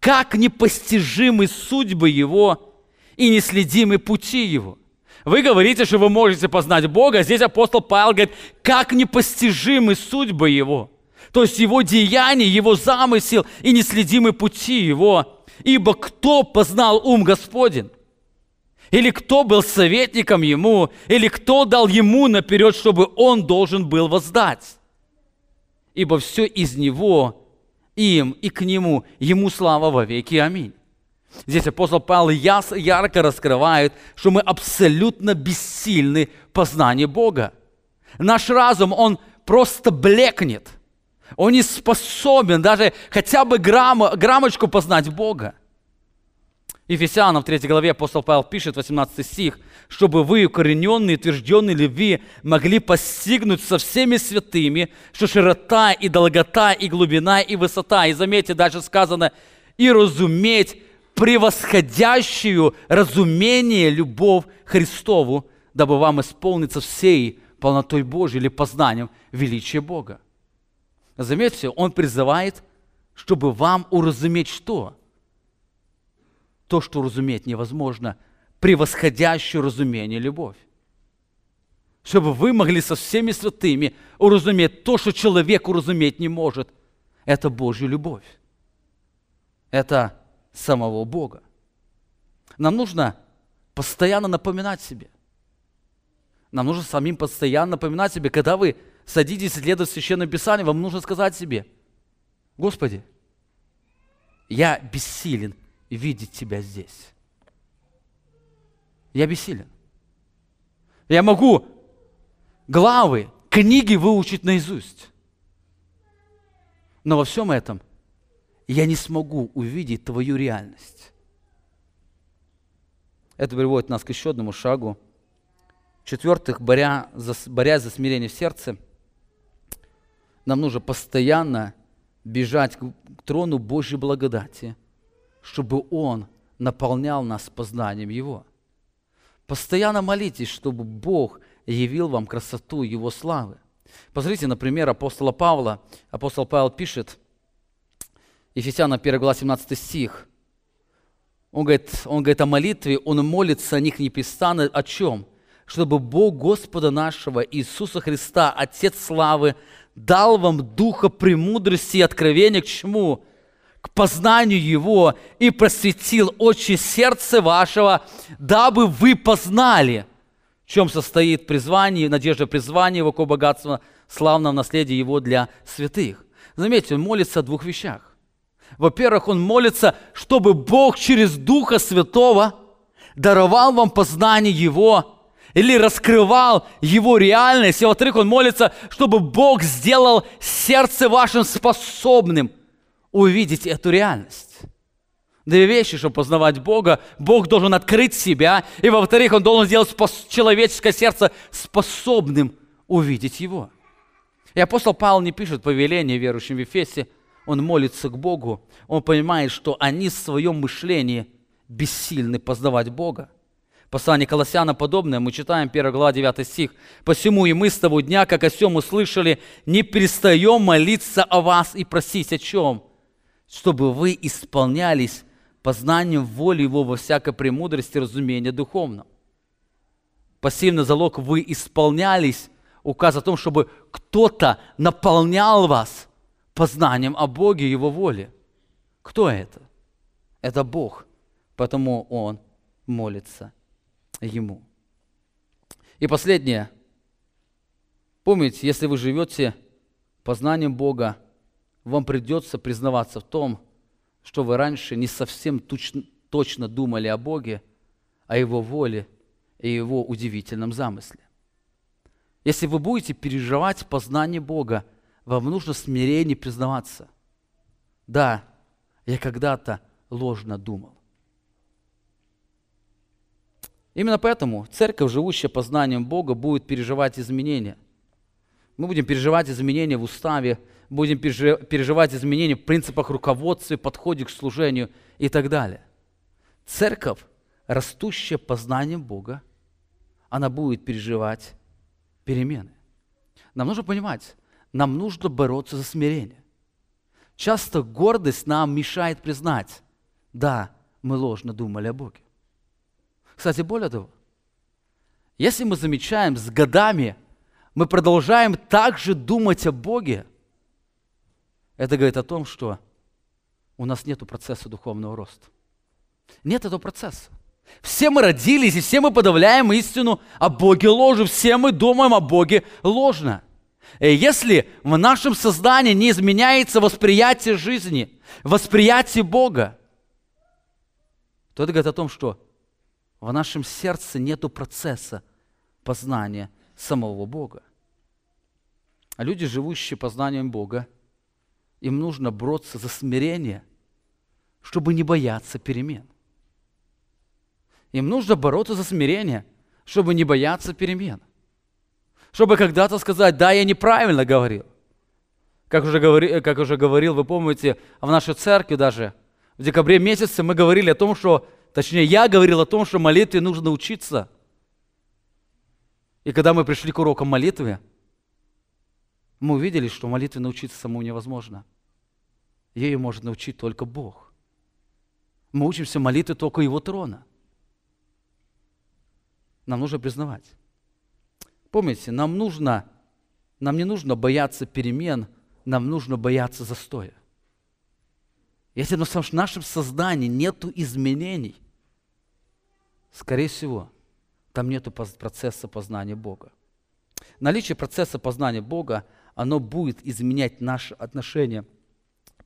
Как непостижимы судьбы Его и неследимы пути Его!» Вы говорите, что вы можете познать Бога, здесь апостол Павел говорит, как непостижимы судьбы Его. То есть Его деяния, Его замысел и неследимы пути Его. Ибо кто познал ум Господень? Или кто был советником ему? Или кто дал ему наперед, чтобы он должен был воздать? Ибо все из него, им и к нему, ему слава во веки. Аминь. Здесь апостол Павел яс, ярко раскрывает, что мы абсолютно бессильны в Бога. Наш разум, он просто блекнет – он не способен даже хотя бы грамм, граммочку познать Бога. Ефесянам в 3 главе апостол Павел пишет, 18 стих, «Чтобы вы, укорененные, утвержденные любви, могли постигнуть со всеми святыми, что широта и долгота, и глубина, и высота». И заметьте, дальше сказано, «И разуметь превосходящую разумение любовь Христову, дабы вам исполниться всей полнотой Божией или познанием величия Бога». Заметьте, он призывает, чтобы вам уразуметь что? То, что уразуметь невозможно, превосходящую разумение любовь. Чтобы вы могли со всеми святыми уразуметь то, что человек уразуметь не может. Это Божья любовь. Это самого Бога. Нам нужно постоянно напоминать себе. Нам нужно самим постоянно напоминать себе, когда вы садитесь исследовать Священное Писание, вам нужно сказать себе, Господи, я бессилен видеть Тебя здесь. Я бессилен. Я могу главы, книги выучить наизусть. Но во всем этом я не смогу увидеть твою реальность. Это приводит нас к еще одному шагу. В-четвертых, боря борясь за смирение в сердце, нам нужно постоянно бежать к трону Божьей благодати, чтобы Он наполнял нас познанием Его. Постоянно молитесь, чтобы Бог явил вам красоту Его славы. Посмотрите, например, апостола Павла. Апостол Павел пишет, Ефесянам 1 глава 17 стих. Он говорит, он говорит о молитве, он молится о них непрестанно. О чем? Чтобы Бог Господа нашего Иисуса Христа, Отец славы, дал вам духа премудрости и откровения к чему? К познанию Его и просветил очи сердца вашего, дабы вы познали, в чем состоит призвание, надежда призвания Его к богатству славного наследия Его для святых. Заметьте, он молится о двух вещах. Во-первых, он молится, чтобы Бог через Духа Святого даровал вам познание Его или раскрывал его реальность. И во-вторых, он молится, чтобы Бог сделал сердце вашим способным увидеть эту реальность. Две вещи, чтобы познавать Бога. Бог должен открыть себя. И во-вторых, Он должен сделать человеческое сердце способным увидеть Его. И апостол Павел не пишет повеление верующим в Ефесе. Он молится к Богу. Он понимает, что они в своем мышлении бессильны познавать Бога. Послание Колоссяна подобное, мы читаем 1 глава 9 стих. «Посему и мы с того дня, как о сем услышали, не перестаем молиться о вас и просить о чем? Чтобы вы исполнялись познанием воли Его во всякой премудрости разумения духовном». Пассивный залог «вы исполнялись» указывает о том, чтобы кто-то наполнял вас познанием о Боге и Его воле. Кто это? Это Бог, потому Он молится Ему. И последнее. Помните, если вы живете познанием Бога, вам придется признаваться в том, что вы раньше не совсем точно, думали о Боге, о Его воле и Его удивительном замысле. Если вы будете переживать познание Бога, вам нужно смирение признаваться. Да, я когда-то ложно думал. Именно поэтому церковь, живущая по знаниям Бога, будет переживать изменения. Мы будем переживать изменения в уставе, будем переживать изменения в принципах руководства, подходе к служению и так далее. Церковь, растущая по знаниям Бога, она будет переживать перемены. Нам нужно понимать, нам нужно бороться за смирение. Часто гордость нам мешает признать, да, мы ложно думали о Боге. Кстати, более того, если мы замечаем с годами, мы продолжаем также думать о Боге, это говорит о том, что у нас нет процесса духовного роста. Нет этого процесса. Все мы родились, и все мы подавляем истину о Боге ложью. Все мы думаем о Боге ложно. И если в нашем сознании не изменяется восприятие жизни, восприятие Бога, то это говорит о том, что в нашем сердце нет процесса познания самого Бога. А люди, живущие познанием Бога, им нужно бороться за смирение, чтобы не бояться перемен. Им нужно бороться за смирение, чтобы не бояться перемен. Чтобы когда-то сказать, да, я неправильно говорил. Как уже, говори, как уже говорил, вы помните, в нашей церкви даже, в декабре месяце мы говорили о том, что Точнее, я говорил о том, что молитве нужно учиться. И когда мы пришли к урокам молитвы, мы увидели, что молитве научиться самому невозможно. Ею может научить только Бог. Мы учимся молитве только Его трона. Нам нужно признавать. Помните, нам нужно, нам не нужно бояться перемен, нам нужно бояться застоя. Если в нашем создании нет изменений, Скорее всего, там нет процесса познания Бога. Наличие процесса познания Бога, оно будет изменять наше отношение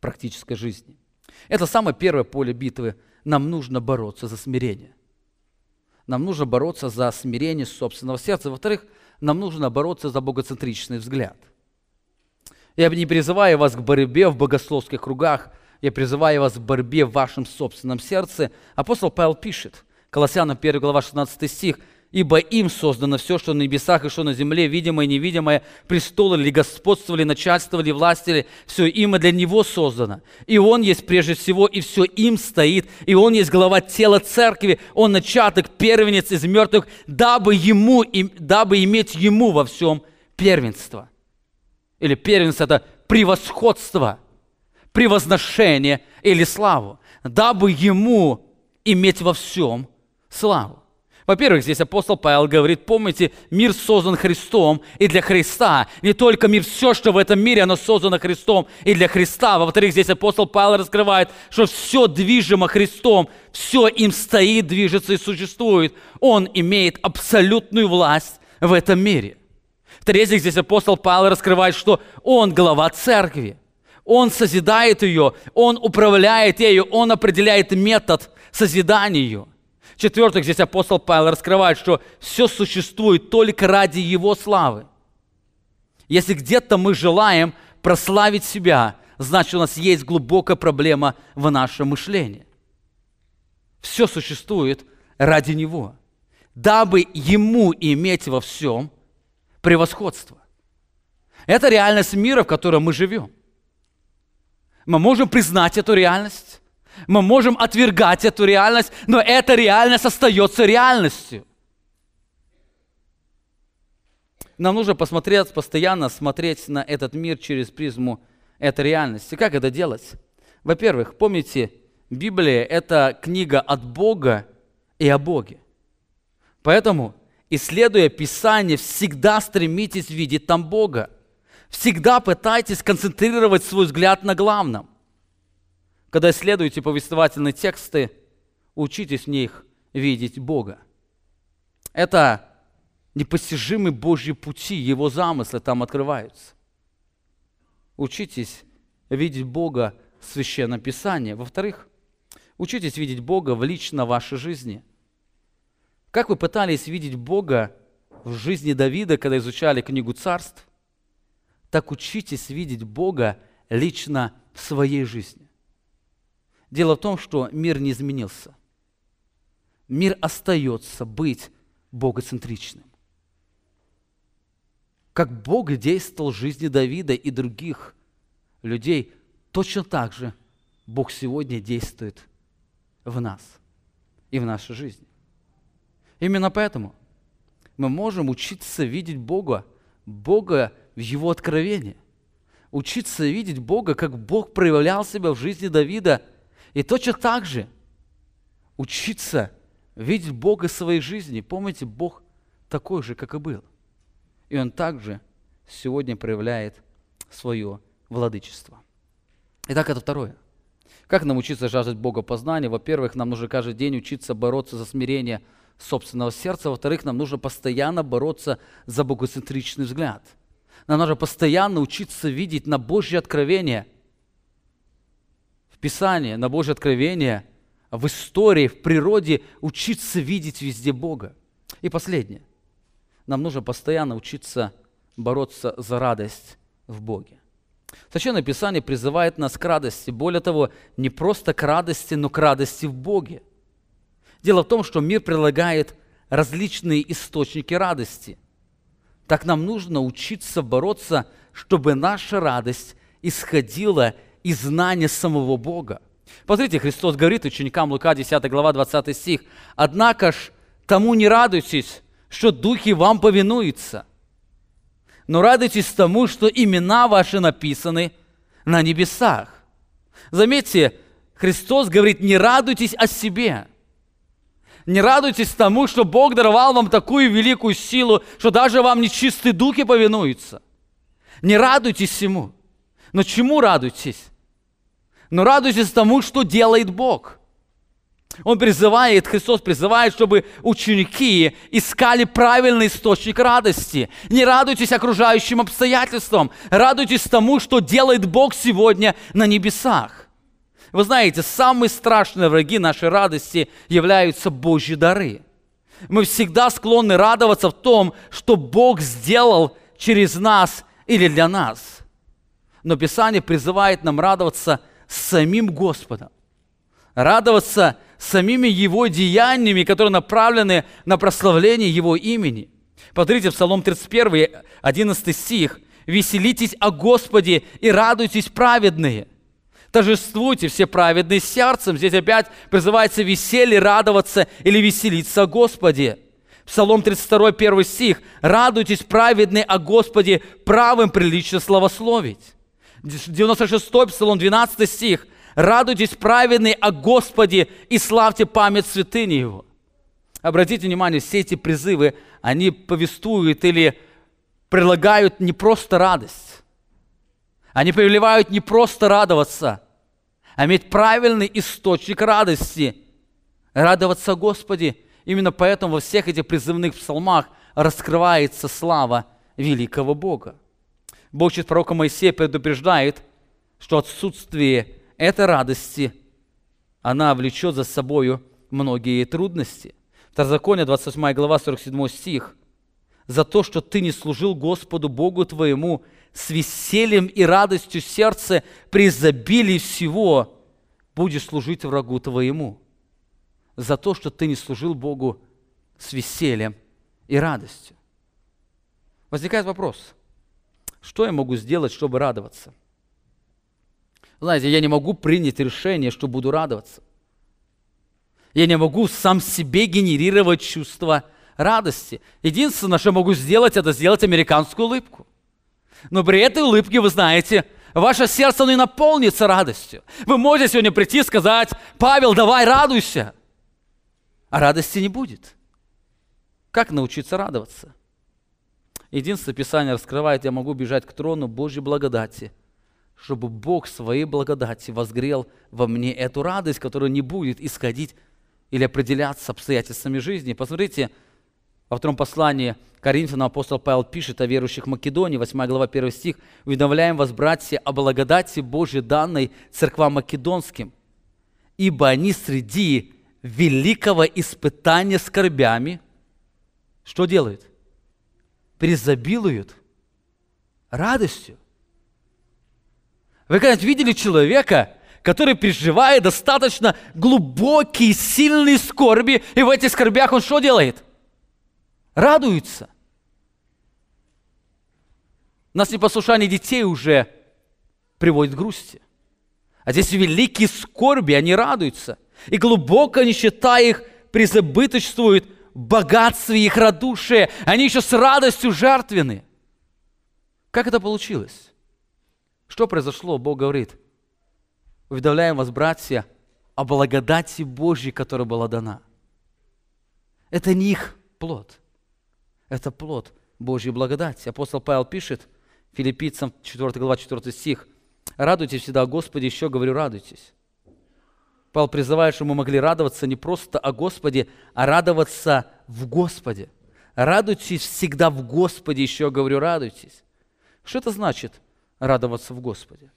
практической жизни. Это самое первое поле битвы. Нам нужно бороться за смирение. Нам нужно бороться за смирение собственного сердца. Во-вторых, нам нужно бороться за богоцентричный взгляд. Я не призываю вас к борьбе в богословских кругах, я призываю вас к борьбе в вашем собственном сердце. Апостол Павел пишет, Колоссянам 1 глава 16 стих, Ибо им создано все, что на небесах и что на земле, видимое и невидимое, престолы ли, господство ли, начальство ли, власти ли, все им и для него создано. И он есть прежде всего, и все им стоит, и он есть глава тела церкви, он начаток, первенец из мертвых, дабы ему, дабы иметь ему во всем первенство. Или первенство – это превосходство, превозношение или славу, дабы ему иметь во всем славу. Во-первых, здесь апостол Павел говорит, помните, мир создан Христом и для Христа. Не только мир, все, что в этом мире, оно создано Христом и для Христа. Во-вторых, здесь апостол Павел раскрывает, что все движимо Христом, все им стоит, движется и существует. Он имеет абсолютную власть в этом мире. В-третьих, здесь апостол Павел раскрывает, что он глава церкви. Он созидает ее, он управляет ею, он определяет метод созидания ее. В-четвертых, здесь апостол Павел раскрывает, что все существует только ради Его славы. Если где-то мы желаем прославить себя, значит у нас есть глубокая проблема в нашем мышлении. Все существует ради Него, дабы Ему иметь во всем превосходство. Это реальность мира, в котором мы живем. Мы можем признать эту реальность, мы можем отвергать эту реальность, но эта реальность остается реальностью. Нам нужно посмотреть, постоянно смотреть на этот мир через призму этой реальности. Как это делать? Во-первых, помните, Библия – это книга от Бога и о Боге. Поэтому, исследуя Писание, всегда стремитесь видеть там Бога. Всегда пытайтесь концентрировать свой взгляд на главном – когда исследуете повествовательные тексты, учитесь в них видеть Бога. Это непостижимые Божьи пути, Его замыслы там открываются. Учитесь видеть Бога в Священном Писании. Во-вторых, учитесь видеть Бога в лично вашей жизни. Как вы пытались видеть Бога в жизни Давида, когда изучали книгу царств, так учитесь видеть Бога лично в своей жизни. Дело в том, что мир не изменился. Мир остается быть богоцентричным. Как Бог действовал в жизни Давида и других людей, точно так же Бог сегодня действует в нас и в нашей жизни. Именно поэтому мы можем учиться видеть Бога, Бога в Его откровении. Учиться видеть Бога, как Бог проявлял себя в жизни Давида – и точно так же учиться видеть Бога в своей жизни. Помните, Бог такой же, как и был. И Он также сегодня проявляет свое владычество. Итак, это второе. Как нам учиться жаждать Бога познания? Во-первых, нам нужно каждый день учиться бороться за смирение собственного сердца. Во-вторых, нам нужно постоянно бороться за богоцентричный взгляд. Нам нужно постоянно учиться видеть на Божье откровение – Писание, на Божье откровение, в истории, в природе учиться видеть везде Бога. И последнее. Нам нужно постоянно учиться бороться за радость в Боге. Священное Писание призывает нас к радости. Более того, не просто к радости, но к радости в Боге. Дело в том, что мир предлагает различные источники радости. Так нам нужно учиться бороться, чтобы наша радость исходила и знание самого Бога. Посмотрите, Христос говорит ученикам Лука 10 глава 20 стих, «Однако ж тому не радуйтесь, что духи вам повинуются, но радуйтесь тому, что имена ваши написаны на небесах». Заметьте, Христос говорит, не радуйтесь о себе. Не радуйтесь тому, что Бог даровал вам такую великую силу, что даже вам нечистые духи повинуются. Не радуйтесь всему. Но чему радуйтесь? Но радуйтесь тому, что делает Бог. Он призывает, Христос призывает, чтобы ученики искали правильный источник радости. Не радуйтесь окружающим обстоятельствам, радуйтесь тому, что делает Бог сегодня на небесах. Вы знаете, самые страшные враги нашей радости являются Божьи дары. Мы всегда склонны радоваться в том, что Бог сделал через нас или для нас. Но Писание призывает нам радоваться самим Господом. Радоваться самими Его деяниями, которые направлены на прославление Его имени. Посмотрите, Псалом 31, 11 стих. «Веселитесь о Господе и радуйтесь праведные». Торжествуйте все праведные сердцем. Здесь опять призывается веселье, радоваться или веселиться о Господе. Псалом 32, 1 стих. «Радуйтесь, праведные, о Господе, правым прилично славословить». 96 Псалом, 12 стих. «Радуйтесь, праведные, о Господе, и славьте память святыни Его». Обратите внимание, все эти призывы, они повествуют или предлагают не просто радость. Они повелевают не просто радоваться, а иметь правильный источник радости. Радоваться Господи. Именно поэтому во всех этих призывных псалмах раскрывается слава великого Бога. Бог через пророка Моисея предупреждает, что отсутствие этой радости, она влечет за собой многие трудности. Второзаконие, 28 глава, 47 стих. «За то, что ты не служил Господу Богу твоему с весельем и радостью сердца при изобилии всего, будешь служить врагу твоему». За то, что ты не служил Богу с весельем и радостью. Возникает вопрос – что я могу сделать, чтобы радоваться? Знаете, я не могу принять решение, что буду радоваться. Я не могу сам себе генерировать чувство радости. Единственное, что я могу сделать, это сделать американскую улыбку. Но при этой улыбке, вы знаете, ваше сердце не наполнится радостью. Вы можете сегодня прийти и сказать, Павел, давай радуйся. А радости не будет. Как научиться радоваться? Единственное, Писание раскрывает, я могу бежать к трону Божьей благодати, чтобы Бог своей благодати возгрел во мне эту радость, которая не будет исходить или определяться обстоятельствами жизни. Посмотрите, во втором послании Коринфянам апостол Павел пишет о верующих Македонии, 8 глава, 1 стих. «Уведомляем вас, братья, о благодати Божьей данной церквам македонским, ибо они среди великого испытания скорбями» что делают? Преизобилуют радостью. Вы когда-нибудь видели человека, который переживает достаточно глубокие, сильные скорби, и в этих скорбях он что делает? Радуется. Нас непослушание детей уже приводит к грусти. А здесь великие скорби, они радуются. И глубоко нищета их призабыточствует – богатстве их радушия. Они еще с радостью жертвены. Как это получилось? Что произошло? Бог говорит, уведомляем вас, братья, о благодати Божьей, которая была дана. Это не их плод. Это плод Божьей благодати. Апостол Павел пишет, филиппийцам 4 глава 4 стих, «Радуйтесь всегда, Господи, еще говорю, радуйтесь». Павел призывает, чтобы мы могли радоваться не просто о Господе, а радоваться в Господе. Радуйтесь всегда в Господе, еще говорю, радуйтесь. Что это значит радоваться в Господе?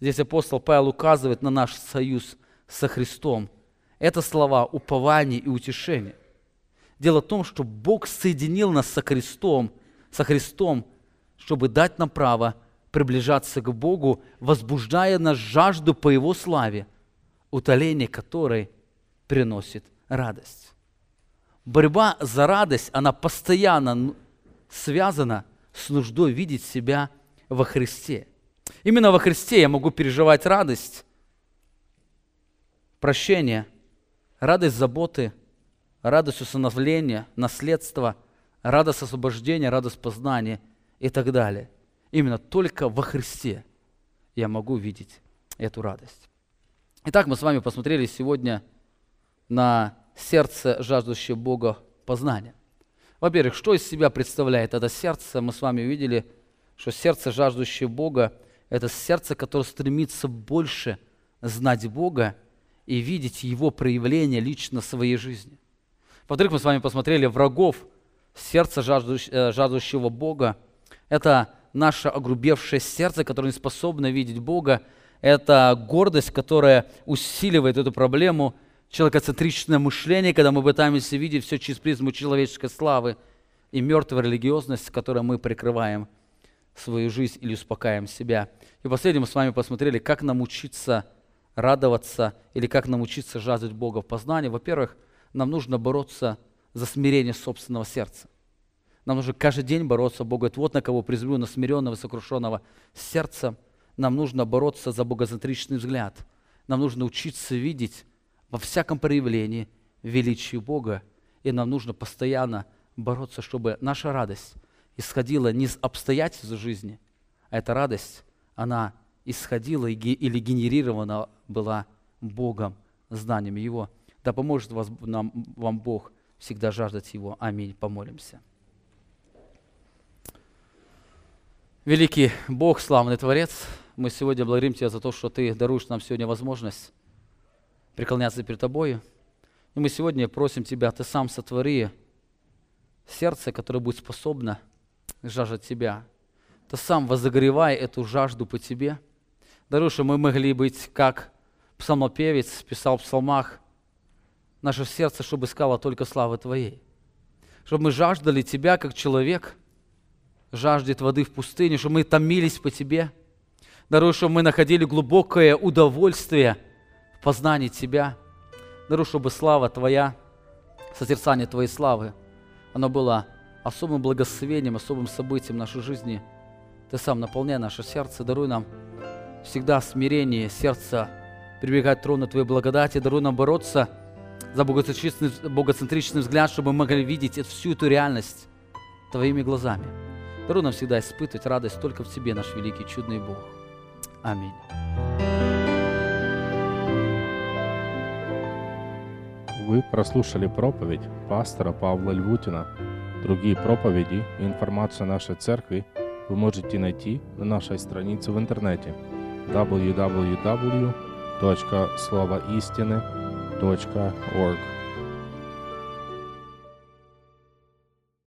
Здесь апостол Павел указывает на наш союз со Христом. Это слова упования и утешения. Дело в том, что Бог соединил нас со Христом, со Христом, чтобы дать нам право приближаться к Богу, возбуждая нас жажду по Его славе – утоление которой приносит радость. Борьба за радость, она постоянно связана с нуждой видеть себя во Христе. Именно во Христе я могу переживать радость, прощение, радость заботы, радость усыновления, наследства, радость освобождения, радость познания и так далее. Именно только во Христе я могу видеть эту радость. Итак, мы с вами посмотрели сегодня на сердце, жаждущее Бога познания. Во-первых, что из себя представляет это сердце? Мы с вами увидели, что сердце, жаждущее Бога, это сердце, которое стремится больше знать Бога и видеть Его проявление лично в своей жизни. Во-вторых, мы с вами посмотрели врагов сердца, э, жаждущего Бога. Это наше огрубевшее сердце, которое не способно видеть Бога, это гордость, которая усиливает эту проблему. человекоцентричное мышление, когда мы пытаемся видеть все через призму человеческой славы, и мертвая религиозность, которой мы прикрываем свою жизнь или успокаиваем себя. И последним мы с вами посмотрели, как нам учиться радоваться или как нам учиться жаждать Бога в познании. Во-первых, нам нужно бороться за смирение собственного сердца. Нам нужно каждый день бороться. Бог говорит, вот на кого призываю, на смиренного, сокрушенного сердца. Нам нужно бороться за богоцентричный взгляд. Нам нужно учиться видеть во всяком проявлении величие Бога. И нам нужно постоянно бороться, чтобы наша радость исходила не из обстоятельств жизни, а эта радость, она исходила или генерирована была Богом, знанием Его. Да поможет вас, нам, вам Бог всегда жаждать Его. Аминь. Помолимся. Великий Бог, славный Творец, мы сегодня благодарим Тебя за то, что Ты даруешь нам сегодня возможность преклоняться перед Тобою. И мы сегодня просим Тебя, Ты сам сотвори сердце, которое будет способно жаждать Тебя. Ты сам возогревай эту жажду по Тебе. Даруй, что мы могли быть как псалмопевец, писал в псалмах, наше сердце, чтобы искало только славы Твоей. Чтобы мы жаждали Тебя, как человек жаждет воды в пустыне, чтобы мы томились по Тебе. Даруй, чтобы мы находили глубокое удовольствие в познании Тебя. Даруй, чтобы слава Твоя, созерцание Твоей славы – оно было особым благословением, особым событием нашей жизни. Ты сам наполняй наше сердце, даруй нам всегда смирение сердца, прибегать к трону Твоей благодати, даруй нам бороться за богоцентричный, богоцентричный взгляд, чтобы мы могли видеть всю эту реальность Твоими глазами. Даруй нам всегда испытывать радость только в Тебе, наш великий чудный Бог. Аминь. Вы прослушали проповедь пастора Павла Львутина. Другие проповеди и информацию о нашей церкви вы можете найти на нашей странице в интернете www.словоистины.org